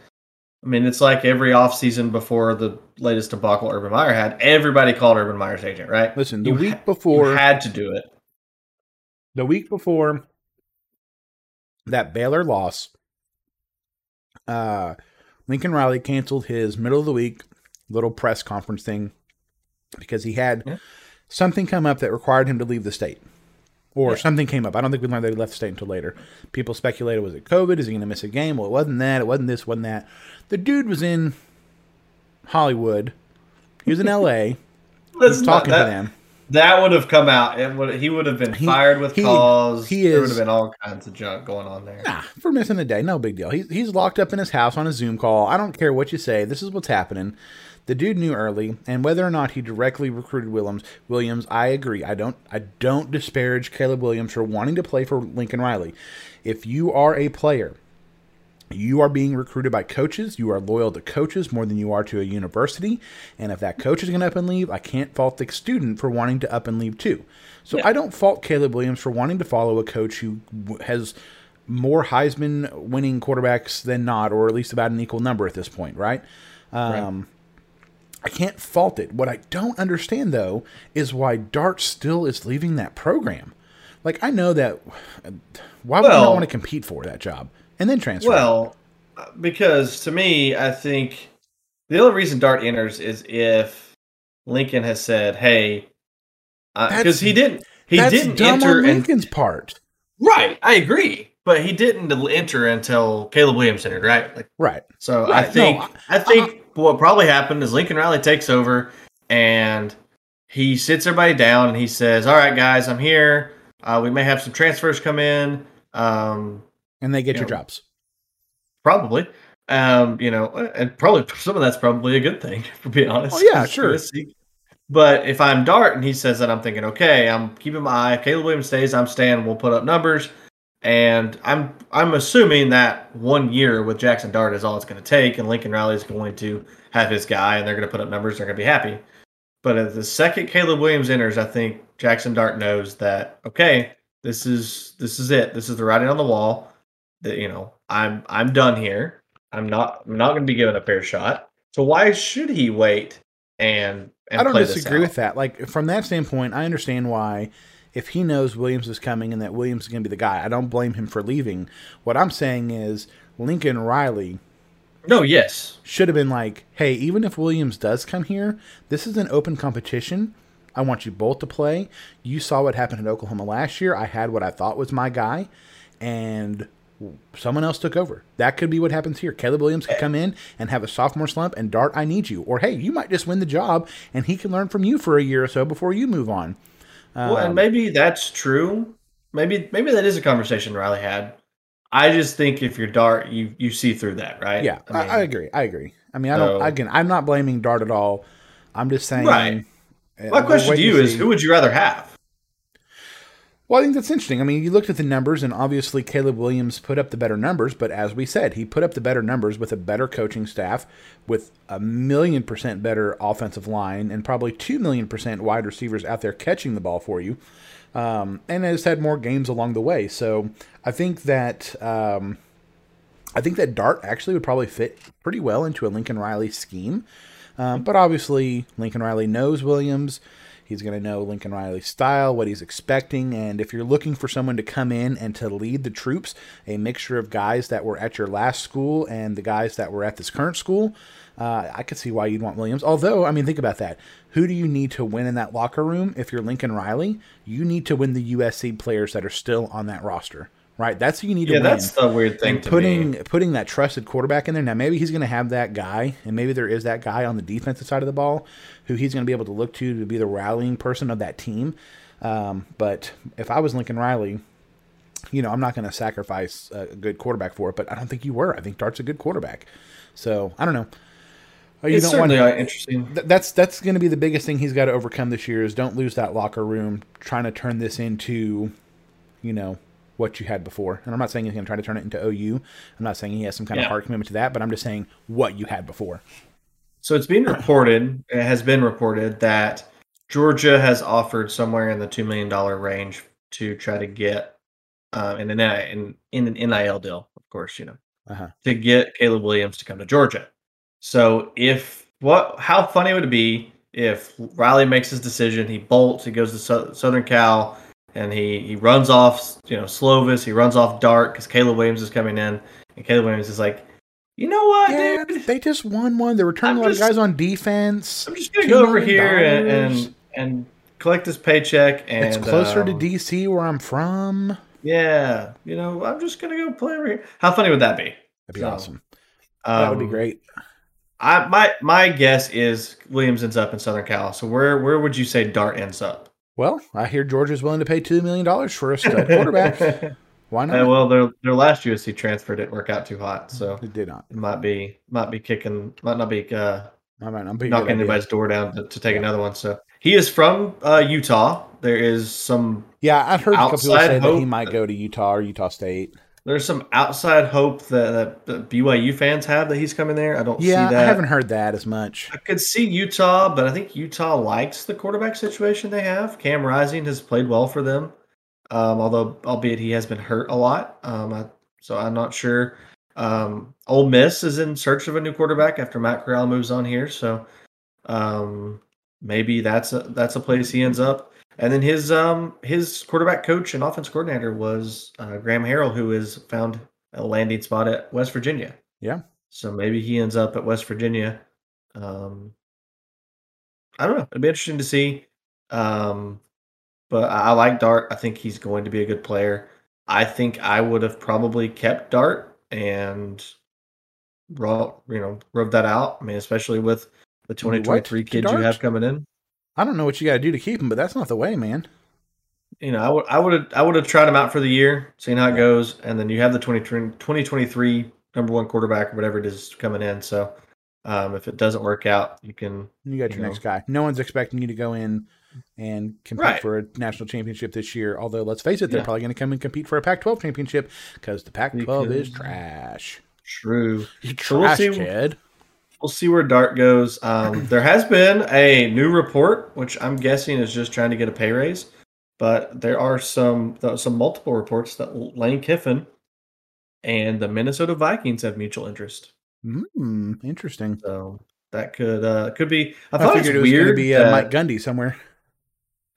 I mean, it's like every offseason before the latest debacle Urban Meyer had, everybody called Urban Meyer's agent, right? Listen, the You week ha- before you had to do it. the week before that Baylor loss, uh, Lincoln Riley canceled his middle of the week little press conference thing because he had Yeah. something come up that required him to leave the state. Or Yeah. something came up. I don't think we learned that he left the state until later. People speculated was it COVID? Is he going to miss a game? Well, it wasn't that. It wasn't this. Wasn't that. The dude was in Hollywood. He was in L.A. Let's not- talking that, to them. That would have come out. It would, he would have been He- fired with he- cause. he there would have been all kinds of junk going on there. Nah, for missing a day, no big deal. He's he's locked up in his house on a Zoom call. I don't care what you say. This is what's happening. The dude knew early, and whether or not he directly recruited Williams, Williams, I agree. I don't I don't disparage Caleb Williams for wanting to play for Lincoln Riley. If you are a player, you are being recruited by coaches. You are loyal to coaches more than you are to a university. And if that coach is going to up and leave, I can't fault the student for wanting to up and leave too. So Yeah. I don't fault Caleb Williams for wanting to follow a coach who has more Heisman winning quarterbacks than not, or at least about an equal number at this point, right? Um, I can't fault it. What I don't understand though is why Dart still is leaving that program. Like I know that. Why would you not want to compete for that job and then transfer? Well, because to me, I think the only reason Dart enters is if Lincoln has said, "Hey," uh, because he didn't. He didn't enter on and Lincoln's part. right. I agree. but he didn't enter until Caleb Williams entered, right? Like, right. So Right, I think no, I think what probably happened is Lincoln Riley takes over and he sits everybody down and he says, "All right, guys, I'm here. Uh, we may have some transfers come in. Um, And they get Yeah. your jobs. probably." Um, you know, and probably some of that's probably a good thing, for being honest. Oh, yeah, sure. But if I'm Dart and he says that, I'm thinking, okay, I'm keeping my eye. If Caleb Williams stays, I'm staying. We'll put up numbers, and I'm I'm assuming that one year with Jackson Dart is all it's going to take, and Lincoln Riley is going to have his guy, and they're going to put up numbers. They're going to be happy. But at the second Caleb Williams enters, I think Jackson Dart knows that okay, this is this is it. This is the writing on the wall. That you know, I'm I'm done here. I'm not I'm not going to be given a fair shot. So why should he wait and and I don't disagree with that. Like from that standpoint, I understand why if he knows Williams is coming and that Williams is going to be the guy, I don't blame him for leaving. What I'm saying is Lincoln Riley No, yes. should have been like, "Hey, even if Williams does come here, this is an open competition. I want you both to play. You saw what happened in Oklahoma last year. I had what I thought was my guy, and someone else took over. That could be what happens here. Caleb Williams could come in and have a sophomore slump, and Dart, I need you. Or hey, you might just win the job, and he can learn from you for a year or so before you move on. Well, Um, and maybe that's true. Maybe maybe that is a conversation Riley had. I just think if you're Dart, you you see through that, right? Yeah, I, mean, I agree. I agree. I mean, I don't. Again, I'm not blaming Dart at all. I'm just saying. Right. uh, my question to you is, see. who would you rather have? Well, I think that's interesting. I mean, you looked at the numbers, and obviously Caleb Williams put up the better numbers, but as we said, he put up the better numbers with a better coaching staff, with a million percent better offensive line, and probably two million percent wide receivers out there catching the ball for you, um, and has had more games along the way. So I think that um, I think that Dart actually would probably fit pretty well into a Lincoln Riley scheme. Um, but obviously, Lincoln Riley knows Williams. He's going to know Lincoln Riley's style, what he's expecting. And if you're looking for someone to come in and to lead the troops, a mixture of guys that were at your last school and the guys that were at this current school, uh, I could see why you'd want Williams. Although, I mean, think about that. Who do you need to win in that locker room? If you're Lincoln Riley, you need to win the USC players that are still on that roster, right? That's who you need Yeah, to win Yeah, that's the weird thing and to putting me. putting that trusted quarterback in there. Now maybe he's going to have that guy, and maybe there is that guy on the defensive side of the ball who he's going to be able to look to to be the rallying person of that team. Um, but if I was Lincoln Riley, you know, I'm not going to sacrifice a good quarterback for it. But I don't think you were. I think Dart's a good quarterback. So I don't know. Oh, You It's don't want to, uh, interesting. Th- that's that's going to be the biggest thing he's got to overcome this year is don't lose that locker room trying to turn this into you know what you had before and i'm not saying he's going to try to turn it into ou i'm not saying he has some kind Yeah. of heart commitment to that but i'm just saying what you had before So it's being reported, it has been reported that Georgia has offered somewhere in the two million dollar range to try to get uh, in an in, in an NIL deal, of course, you know, uh-huh to get Caleb Williams to come to Georgia. So if what, how funny would it be if Riley makes his decision, he bolts, he goes to Sou- Southern Cal, and he he runs off, you know, Slovis, he runs off Dart because Caleb Williams is coming in, and Caleb Williams is like, you know what, yeah dude, they just won one they're returning a lot of guys on defense I'm just gonna go over here and, and and collect this paycheck and it's closer to um, dc where i'm from Yeah, you know, I'm just gonna go play over here. How funny would that be? that'd be So, awesome that would be Um, great I my my guess is Williams ends up in Southern Cal. So where where would you say Dart ends up? Well i hear georgia's willing to pay $2 million for a stud quarterback why not Uh, well, their their last USC transfer didn't work out too hot, so it did not it might be might be kicking might not be uh, I might not be knocking anybody's door down to, to take Yeah. another one. So he is from uh, Utah. There is some Yeah, I've heard a couple people say that he might go to Utah or Utah State. There's some outside hope that, that, BYU fans have that he's coming there. I don't Yeah, see that. I haven't heard that as much. I could see Utah, but I think Utah likes the quarterback situation they have. Cam Rising has played well for them, um, although albeit he has been hurt a lot. Um, I, so I'm not sure. Um, Ole Miss is in search of a new quarterback after Matt Corral moves on here, so um, maybe that's a that's a place he ends up. And then his um his quarterback coach and offense coordinator was uh, Graham Harrell, who has found a landing spot at West Virginia. Yeah. So maybe he ends up at West Virginia. Um, I don't know. It'd be interesting to see. Um, but I, I like Dart. I think he's going to be a good player. I think I would have probably kept Dart and raw, you know, rubbed that out. I mean, especially with the 2023 kids you have coming in. I don't know what you got to do to keep him, but that's not the way, man. You know, I would I would have I would have tried him out for the year, seen how it goes, and then you have the 2023 number one quarterback or whatever it is coming in. So um, if it doesn't work out, you can. You got your know, next guy. No one's expecting you to go in and compete right. for a national championship this year. Although, let's face it, they're yeah. probably going to come and compete for a Pac-12 championship because the Pac-12 is trash. True, you trash so we'll see, kid. We'll see where Dart goes. Um, there has been a new report, which I'm guessing is just trying to get a pay raise, but there are some some multiple reports that Lane Kiffin and the Minnesota Vikings have mutual interest. Mm, interesting. So that could uh could be. I, I figured it was going to be uh, Mike Gundy somewhere.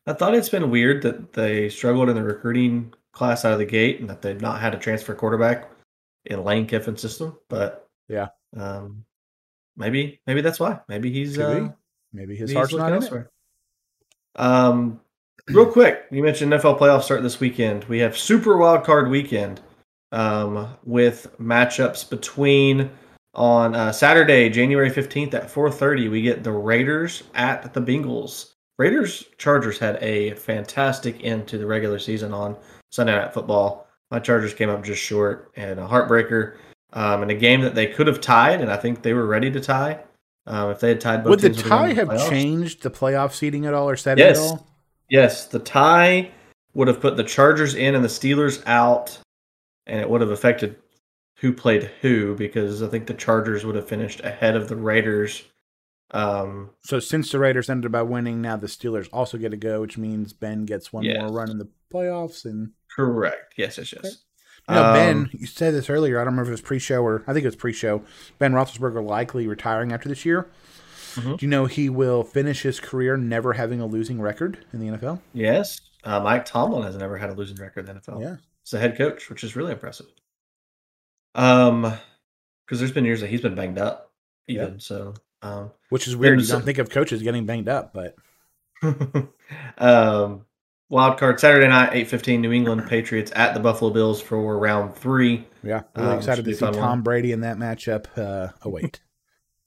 I thought it's been weird that they struggled in the recruiting class out of the gate and that they've not had a transfer quarterback in Lane Kiffin's system. But yeah, um, maybe maybe that's why. Maybe he's uh, maybe his heart's not elsewhere. Um, real quick, you mentioned NFL playoffs start this weekend. We have Super Wild Card Weekend um, with matchups between on uh, Saturday, January 15th at 4:30, we get the Raiders at the Bengals. Raiders Chargers had a fantastic end to the regular season on Sunday Night Football. My Chargers came up just short and a heartbreaker um, in a game that they could have tied, and I think they were ready to tie. Um, if they had tied, both would the tie have changed the playoff seeding at all or set yes. at all? Yes, the tie would have put the Chargers in and the Steelers out, and it would have affected who played who because I think the Chargers would have finished ahead of the Raiders. Um, so since the Raiders ended by winning, now the Steelers also get to go, which means Ben gets one yes. more run in the playoffs. And correct, yes, yes, yes. Okay. You know, um, Ben, you said this earlier. I don't remember if it was pre-show or I think it was pre-show. Ben Roethlisberger likely retiring after this year. Mm-hmm. Do you know he will finish his career never having a losing record in the NFL? Yes, uh, Mike Tomlin has never had a losing record in the NFL. Yeah, he's the head coach, which is really impressive. Um, because there's been years that he's been banged up, even yep. so. Um, which is weird. You don't think of coaches getting banged up, but. um, wild card Saturday night, eight fifteen. New England Patriots at the Buffalo Bills for round three. Yeah, really um, excited to see Tom one. Brady in that matchup. Uh, await.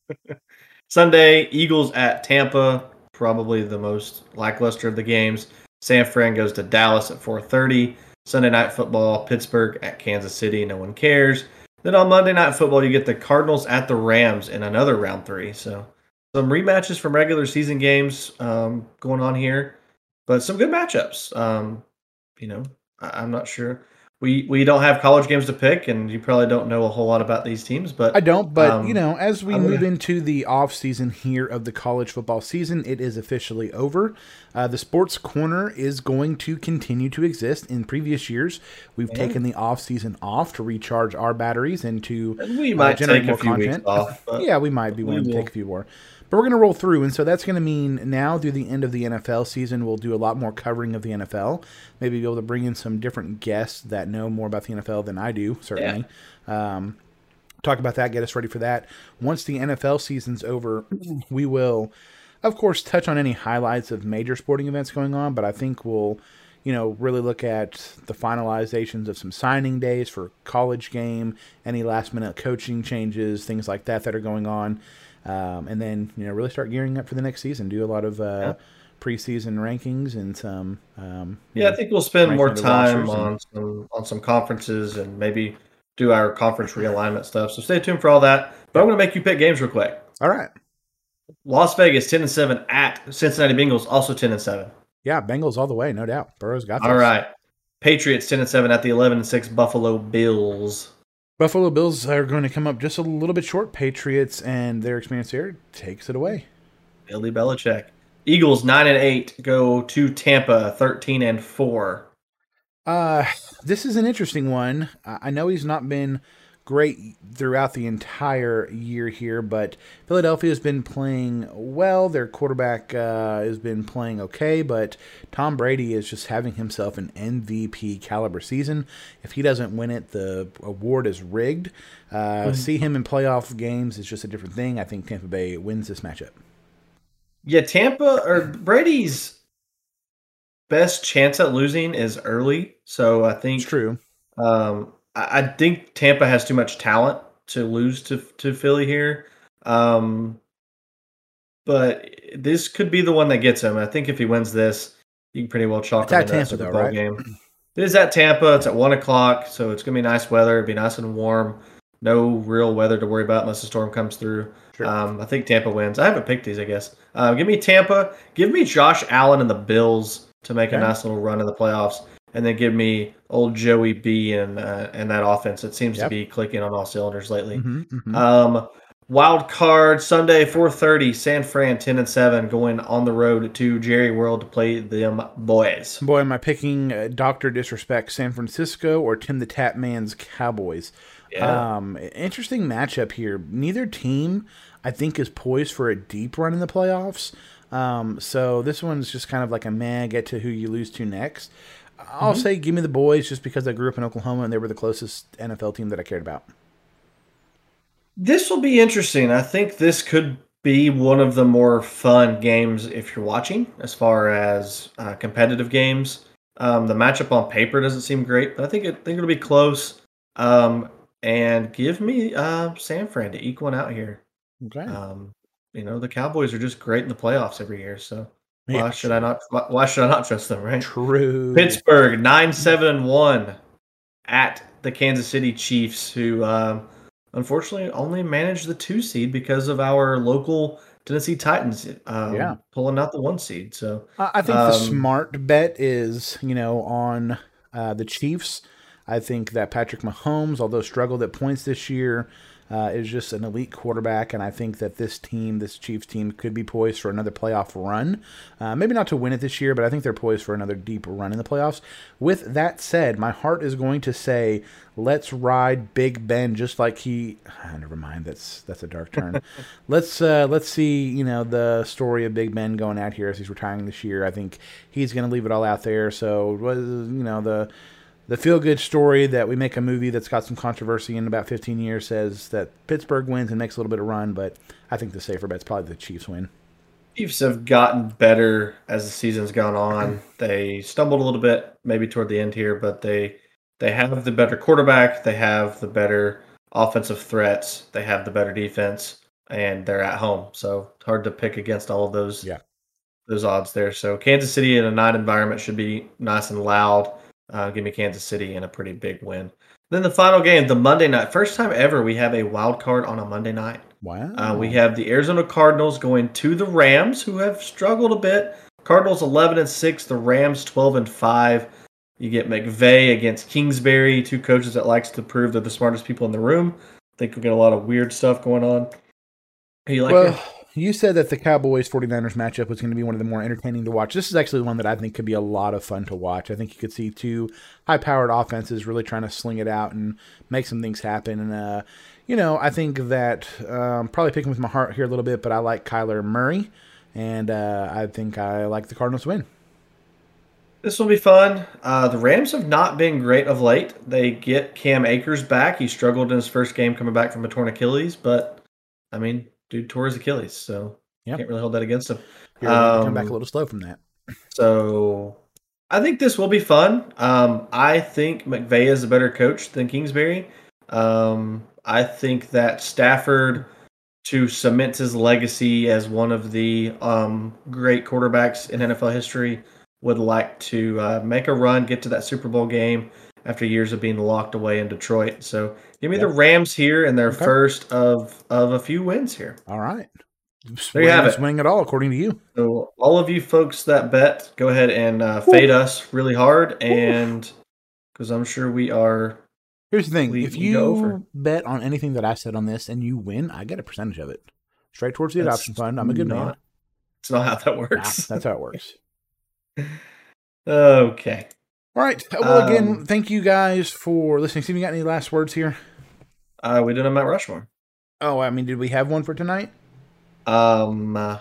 Sunday, Eagles at Tampa. Probably the most lackluster of the games. San Fran goes to Dallas at four thirty. Sunday night football, Pittsburgh at Kansas City. No one cares. Then on Monday Night Football, you get the Cardinals at the Rams in another round three. So some rematches from regular season games um, going on here, but some good matchups. Um, you know, I- I'm not sure we we don't have college games to pick, and you probably don't know a whole lot about these teams. But I don't. But um, you know, as we move gonna... into the off season here of the college football season, it is officially over. Uh, the sports corner is going to continue to exist. In previous years, we've yeah. taken the off season off to recharge our batteries and to and we might uh, generate more content. Off, yeah, we might be willing to take a few more. But we're going to roll through, and so that's going to mean now through the end of the NFL season, we'll do a lot more covering of the NFL. Maybe be able to bring in some different guests that know more about the NFL than I do, certainly. Yeah. Um, talk about that, get us ready for that. Once the NFL season's over, we will, of course, touch on any highlights of major sporting events going on, but I think we'll you know, really look at the finalizations of some signing days for college game, any last minute coaching changes, things like that that are going on um, and then you know really start gearing up for the next season. Do a lot of uh, yeah. preseason rankings and some. Um, yeah, know, I think we'll spend more time on and, some on some conferences and maybe do our conference realignment stuff. So stay tuned for all that. But I'm going to make you pick games real quick. All right. Las Vegas ten and seven at Cincinnati Bengals also ten and seven. Yeah, Bengals all the way, no doubt. Burrow's got this. All right. Patriots ten and seven at the eleven and six Buffalo Bills. Buffalo Bills are going to come up just a little bit short. Patriots and their experience here takes it away. Billy Belichick. Eagles nine and eight go to Tampa thirteen and four. Uh, this is an interesting one. I know he's not been great throughout the entire year here, but Philadelphia has been playing well. Their quarterback uh, has been playing okay, but Tom Brady is just having himself an MVP caliber season. If he doesn't win it, the award is rigged. Uh, mm-hmm. See him in playoff games is just a different thing. I think Tampa Bay wins this matchup. Yeah, Tampa or Brady's best chance at losing is early. So I think it's true. Um, I, I think Tampa has too much talent to lose to to Philly here. Um, but this could be the one that gets him. I think if he wins this, you can pretty well chalk It's him at Tampa, Super though, Bowl right? game. It is at Tampa. It's at one o'clock, so it's gonna be nice weather. It'll be nice and warm. No real weather to worry about unless a storm comes through. Sure. Um, I think Tampa wins. I haven't picked these, I guess. Uh, give me Tampa. Give me Josh Allen and the Bills to make Okay. a nice little run in the playoffs, and then give me old Joey B and uh, and that offense. It seems Yep. to be clicking on all cylinders lately. Mhm, mhm. Um, wild card Sunday, four thirty, San Fran, ten and seven, going on the road to Jerry World to play them boys. Boy, am I picking uh, Doctor Disrespect San Francisco or Tim the Tap Man's Cowboys? Yeah, Um, interesting matchup here. Neither team, I think, is poised for a deep run in the playoffs. Um, so this one's just kind of like a man get to who you lose to next. I'll Mm-hmm. say give me the boys just because I grew up in Oklahoma and they were the closest NFL team that I cared about. this will be interesting. I think this could be one of the more fun games if you're watching, as far as uh, competitive games. Um, the matchup on paper doesn't seem great, but I think it, I think it'll be close. Um, and give me uh, San Fran to eke one out here. Okay. Um, you know, the Cowboys are just great in the playoffs every year, so why should I not? Why, should I not trust them? Right? True. Pittsburgh nine seven and one at the Kansas City Chiefs, who um, unfortunately only managed the two seed because of our local Tennessee Titans um, Yeah. pulling out the one seed. So I think the Um, smart bet is, you know, on uh, the Chiefs. I think that Patrick Mahomes, although struggled at points this year, uh, is just an elite quarterback, and I think that this team, this Chiefs team, could be poised for another playoff run. Uh, maybe not to win it this year, but I think they're poised for another deep run in the playoffs. With that said, my heart is going to say, let's ride Big Ben just like he. Ah, never mind, that's that's a dark turn. let's uh, let's see, you know, the story of Big Ben going out here as he's retiring this year. I think he's going to leave it all out there. So, was you know the the feel good story that we make a movie that's got some controversy in about 15 years says that Pittsburgh wins and makes a little bit of run, but I think the safer bet's probably the Chiefs win. Chiefs have gotten better as the season's gone on. They stumbled a little bit maybe toward the end here, but they they have the better quarterback, they have the better offensive threats, they have the better defense, and they're at home. So hard to pick against all of those Yeah. those odds there. So Kansas City in a night environment should be nice and loud. Uh, give me Kansas City and a pretty big win. Then the final game, the Monday night. First time ever we have a wild card on a Monday night. Wow. Uh, we have the Arizona Cardinals going to the Rams, who have struggled a bit. Cardinals 11 and 6, the Rams 12 and 5. You get McVay against Kingsbury, two coaches that likes to prove they're the smartest people in the room. I think we get a lot of weird stuff going on. Are You like well, it? You said that the Cowboys 49ers matchup was going to be one of the more entertaining to watch. This is actually one that I think could be a lot of fun to watch. I think you could see two high powered offenses really trying to sling it out and make some things happen. And, uh, you know, I think that um, probably picking with my heart here a little bit, but I like Kyler Murray. And uh, I think I like the Cardinals win. This will be fun. Uh, the Rams have not been great of late. They get Cam Akers back. He struggled in his first game coming back from a torn Achilles, but I mean, dude tore his Achilles, so Yep. can't really hold that against him. Um, come back Um, a little slow from that. So I think this will be fun. Um, I think McVay is a better coach than Kingsbury. Um, I think that Stafford, to cement his legacy as one of the um, great quarterbacks in NFL history, would like to uh, make a run, get to that Super Bowl game after years of being locked away in Detroit. So give me the Rams here and their Okay. first of of a few wins here. All right. There you have Swing- it. Swing it all, according to you. So all of you folks that bet, go ahead and uh, fade us really hard, and because I'm sure we are. Here's the thing: We- if you over. bet on anything that I said on this and you win, I get a percentage of it, straight towards the That's adoption fund. I'm a good man. not- It's not how that Nah, works. that's how it works. okay. All right. Well, again, Um, thank you guys for listening. Steve, you got any last words here? Uh, we did a Mount Rushmore. Oh, I mean, did we have one for tonight? Um, uh,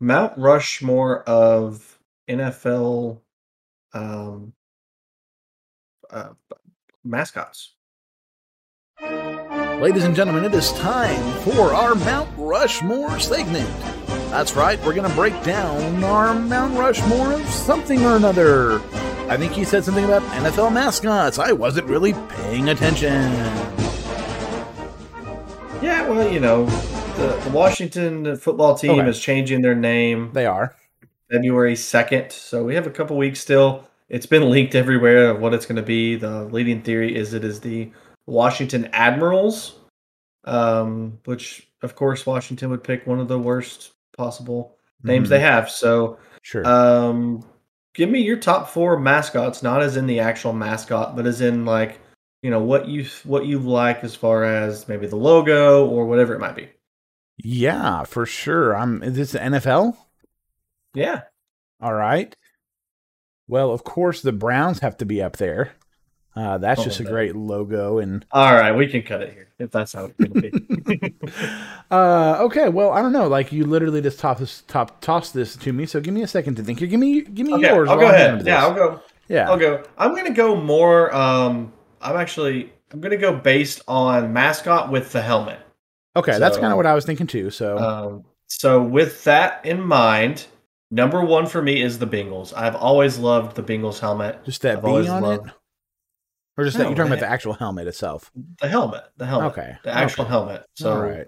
Mount Rushmore of NFL um, uh, mascots. Ladies and gentlemen, it is time for our Mount Rushmore segment. That's right, we're going to break down our Mount Rushmore of something or another. I think he said something about NFL mascots. I wasn't really paying attention. Yeah, well, you know, the, the Washington football team Okay. is changing their name They are. February 2nd. So we have a couple weeks still. It's been leaked everywhere of what it's going to be. The leading theory is it is the Washington Admirals, um, which, of course, Washington would pick one of the worst possible names Mhm. they have. So Sure. Um, give me your top four mascots, not as in the actual mascot, but as in like you know what you what you like as far as maybe the logo or whatever it might be. yeah, for sure. I'm. Is this the NFL? Yeah, All right. Well, of course, the Browns have to be up there. Uh, that's Oh, just a great logo and all right, we can cut it here if that's how it's gonna be. uh, okay, well, I don't know. Like you literally just top this, top toss this to me. So give me a second to think. Here, give me, give me okay, yours. I'll go ahead. Yeah, I'll go. yeah. I'll go. I'm gonna go more. Um, I'm actually I'm gonna go based on mascot with the helmet. Okay, that's kind of what I was thinking too. So Um, so with that in mind, number one for me is the Bengals. I've always loved the Bengals helmet. just that always on loved- it, or just that you're talking about the- the actual helmet itself. The helmet, the helmet, Okay, the actual okay. helmet. So All right.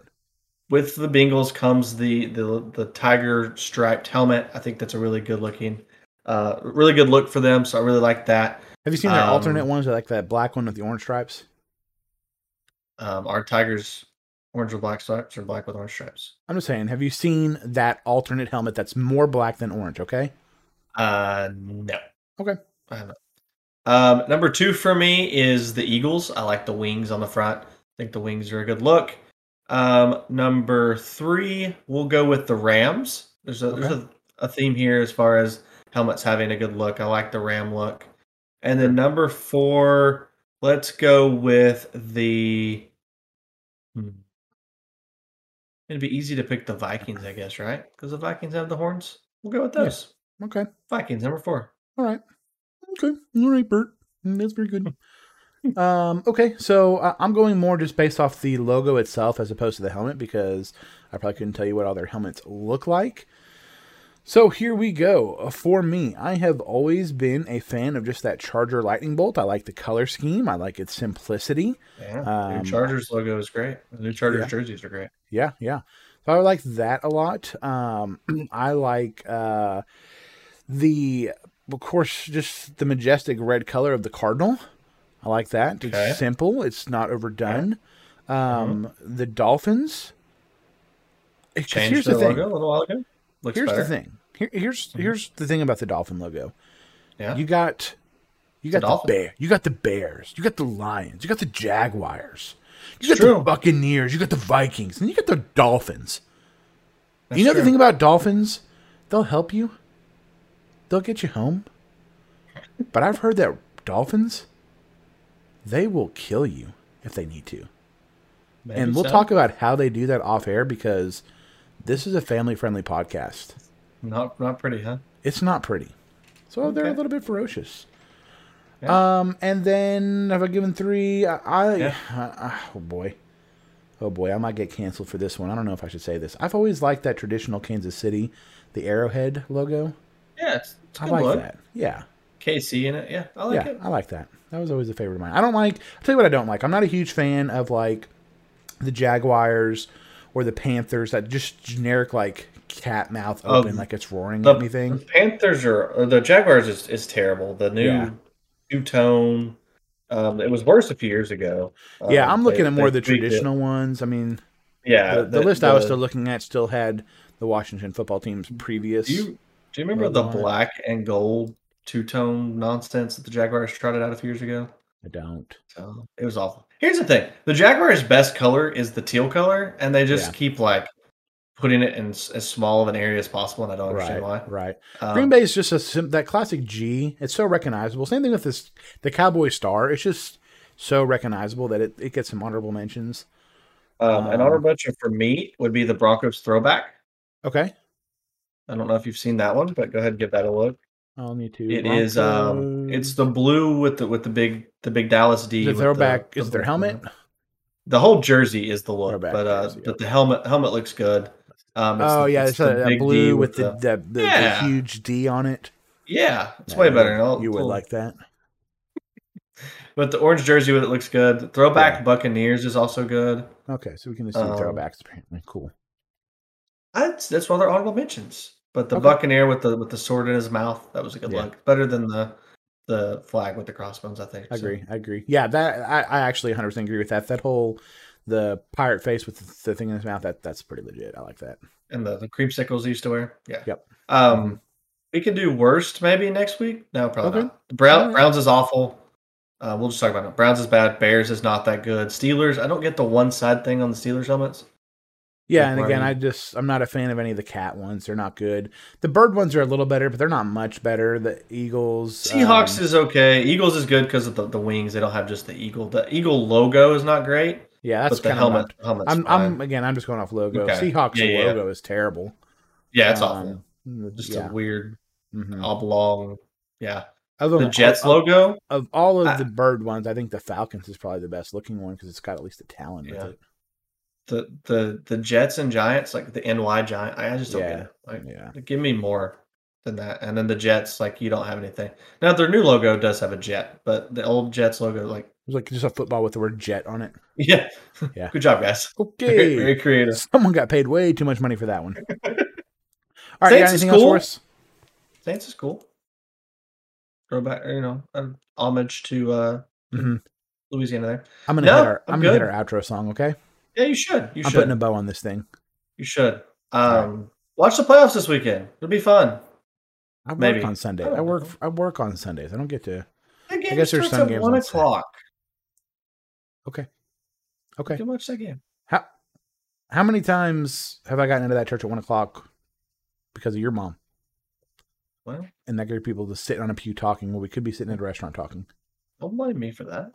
with the Bengals comes the the the tiger striped helmet. I think that's a really good looking, uh, really good look for them. So I really like that. Have you seen their um, alternate ones? Like that black one with the orange stripes. Um, our tigers, orange with black stripes or black with orange stripes. I'm just saying. Have you seen that alternate helmet that's more black than orange? Okay. Uh, no. Okay. I haven't. Um, number two for me is the Eagles. I like the wings on the front. I think the wings are a good look. Um, number three, we'll go with the Rams. There's a there's a, a theme here as far as helmets having a good look. I like the Ram look. And then number four, let's go with the. Hmm. It'd be easy to pick the Vikings, I guess, right? Because the Vikings have the horns. We'll go with Yeah. those. Okay. Vikings, number four. All right. Okay. All right, Bert. Mm, That's very good. um, okay, so uh, I'm going more just based off the logo itself as opposed to the helmet because I probably couldn't tell you what all their helmets look like. So here we go. Uh, For me, I have always been a fan of just that Charger lightning bolt. I like the color scheme. I like its simplicity. Yeah, Um, new Chargers logo is great. The new Chargers yeah. jerseys are great. Yeah, yeah. So I like that a lot. Um, I like uh, the, of course, just the majestic red color of the cardinal. I like that. Okay. Uh-huh. It's simple. It's not overdone. Um, The dolphins. Changed the thing. logo a little while ago. Looks Here's better. the thing. Here, here's Mhm. here's the thing about the dolphin logo. Yeah. You got you got the dolphin. bear, you got the Bears, you got the Lions, you got the Jaguars, you It's got the. Buccaneers, you got the Vikings, and you got the Dolphins. That's you know the thing about dolphins? They'll help you. They'll get you home. But I've heard that dolphins, they will kill you if they need to. Maybe and we'll so. talk about how they do that off air because this is a family friendly podcast. Not not pretty, huh? It's not pretty. So they're a little bit ferocious. Yeah. Um, and then have I given three? I, I Yeah. uh, oh boy, oh boy, I might get canceled for this one. I don't know if I should say this. I've always liked that traditional Kansas City, the Arrowhead logo. Yeah, it's, it's I like look. that. Yeah, KC in it. Yeah, I like yeah, it. I like that. That was always a favorite of mine. I don't like. I'll tell you what I don't like. I'm not a huge fan of like the Jaguars or the Panthers. That just generic like cat mouth open like it's roaring The, at me thing. the Panthers are or the Jaguars is, is terrible. The new Yeah. new tone. Um, it was worse a few years ago. yeah, Um, I'm looking they- at more of the tweaked it. traditional ones. I mean, Yeah, the, the list I was still looking at still had the Washington football team's previous. You do you remember the black and gold two tone nonsense that the Jaguars trotted out a few years ago? I don't. So it was awful. Here's the thing: the Jaguars' best color is the teal color, and they just Yeah. keep like putting it in as small of an area as possible. And I don't Right, understand why. right. Um, Green Bay is just a that classic G. It's so recognizable. Same thing with this the Cowboy Star. It's just so recognizable that it, it gets some honorable mentions. um, an um, honorable mention for me would be the Broncos throwback. Okay, I don't know if you've seen that one, but go ahead and give that a look. I'll need to. It is um, it's the blue with the with the big the big Dallas D. The- throwback. the is their helmet? The whole jersey is the look, Throwback but uh, jersey, but okay. the helmet helmet looks good. Um, Oh the- yeah, it's it's the a, blue with the, the- the, Yeah. the huge D on it. Yeah, it's Yeah, way better. I'll- You would I'll- like that. But the orange jersey with it looks good. The throwback Yeah. Buccaneers is also good. Okay, so we can just do Um, throwbacks apparently. Cool. That's that's one of their honorable mentions. But the Okay. Buccaneer with the with the sword in his mouth, that was a good Yeah. look. Better than the the flag with the crossbones, I think. I So, agree. I agree. Yeah, that I, I actually 100 percent agree with that. That whole the pirate face with the, the thing in his mouth that that's pretty legit. I like that. And the, the creamsicles he used to wear. Yeah. Yep. Um we could do worst maybe next week. No, probably Okay. not. Brown. Browns is awful. Uh, we'll just talk about it. Browns is bad. Bears is not that good. Steelers, I don't get the one side thing on the Steelers helmets. Yeah, and again, I just I'm not a fan of any of the cat ones. They're not good. The bird ones are a little better, but they're not much better. The Eagles, Seahawks um, is okay. Eagles is good because of the, the wings. They don't have just the eagle. The eagle logo is not great, yeah, that's kind helmet. of. helmet's I'm. I'm again. I'm just going off logo. Okay. Seahawks Yeah, yeah, yeah. logo is terrible. yeah, it's Um, awful. Just a weird mhm. oblong. Yeah, Other the Jets of, logo. of all of I- the bird ones, I think the Falcons is probably the best looking one because it's got at least a talon Yeah. with it. The the the Jets and Giants, like the NY Giant. I just don't Yeah. get it. Like, Yeah, give me more than that. And then the Jets, like you don't have anything. Now their new logo does have a jet, but the old Jets logo, like it was like just a football with the word jet on it. yeah, Yeah. Good job, guys. Okay, very creative. someone got paid way too much money for that one. All right, Saints is anything else cool. for us? Saints is cool. Throwback, you know, an homage to uh Mhm. Louisiana there. I'm gonna No, hit our I'm I'm, gonna hit our outro song. Okay, Yeah, you should. You I'm should. putting a bow on this thing. You should. right. Um, watch the playoffs this weekend. It'll be fun. I work Maybe. on Sunday. I I work. know. I work on Sundays. I don't get to. Game guess there's some at games one on o'clock. Okay. You Okay. can watch that game. How how many times have I gotten into that church at one o'clock because of your mom Well, and that of people just sitting on a pew talking when we could be sitting at a restaurant talking? don't blame me for that.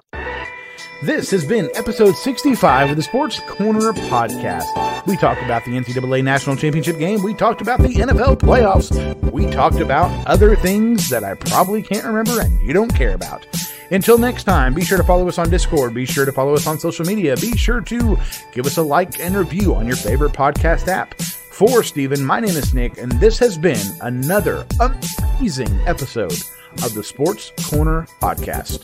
This has been episode 65 of the Sports Corner podcast. We talked about the NCAA National Championship game. We talked about the NFL playoffs. We talked about other things that I probably can't remember and you don't care about. Until next time, be sure to follow us on Discord. Be sure to follow us on social media. Be sure to give us a like and review on your favorite podcast app. For Stephen, my name is Nick, and this has been another amazing episode of the Sports Corner podcast.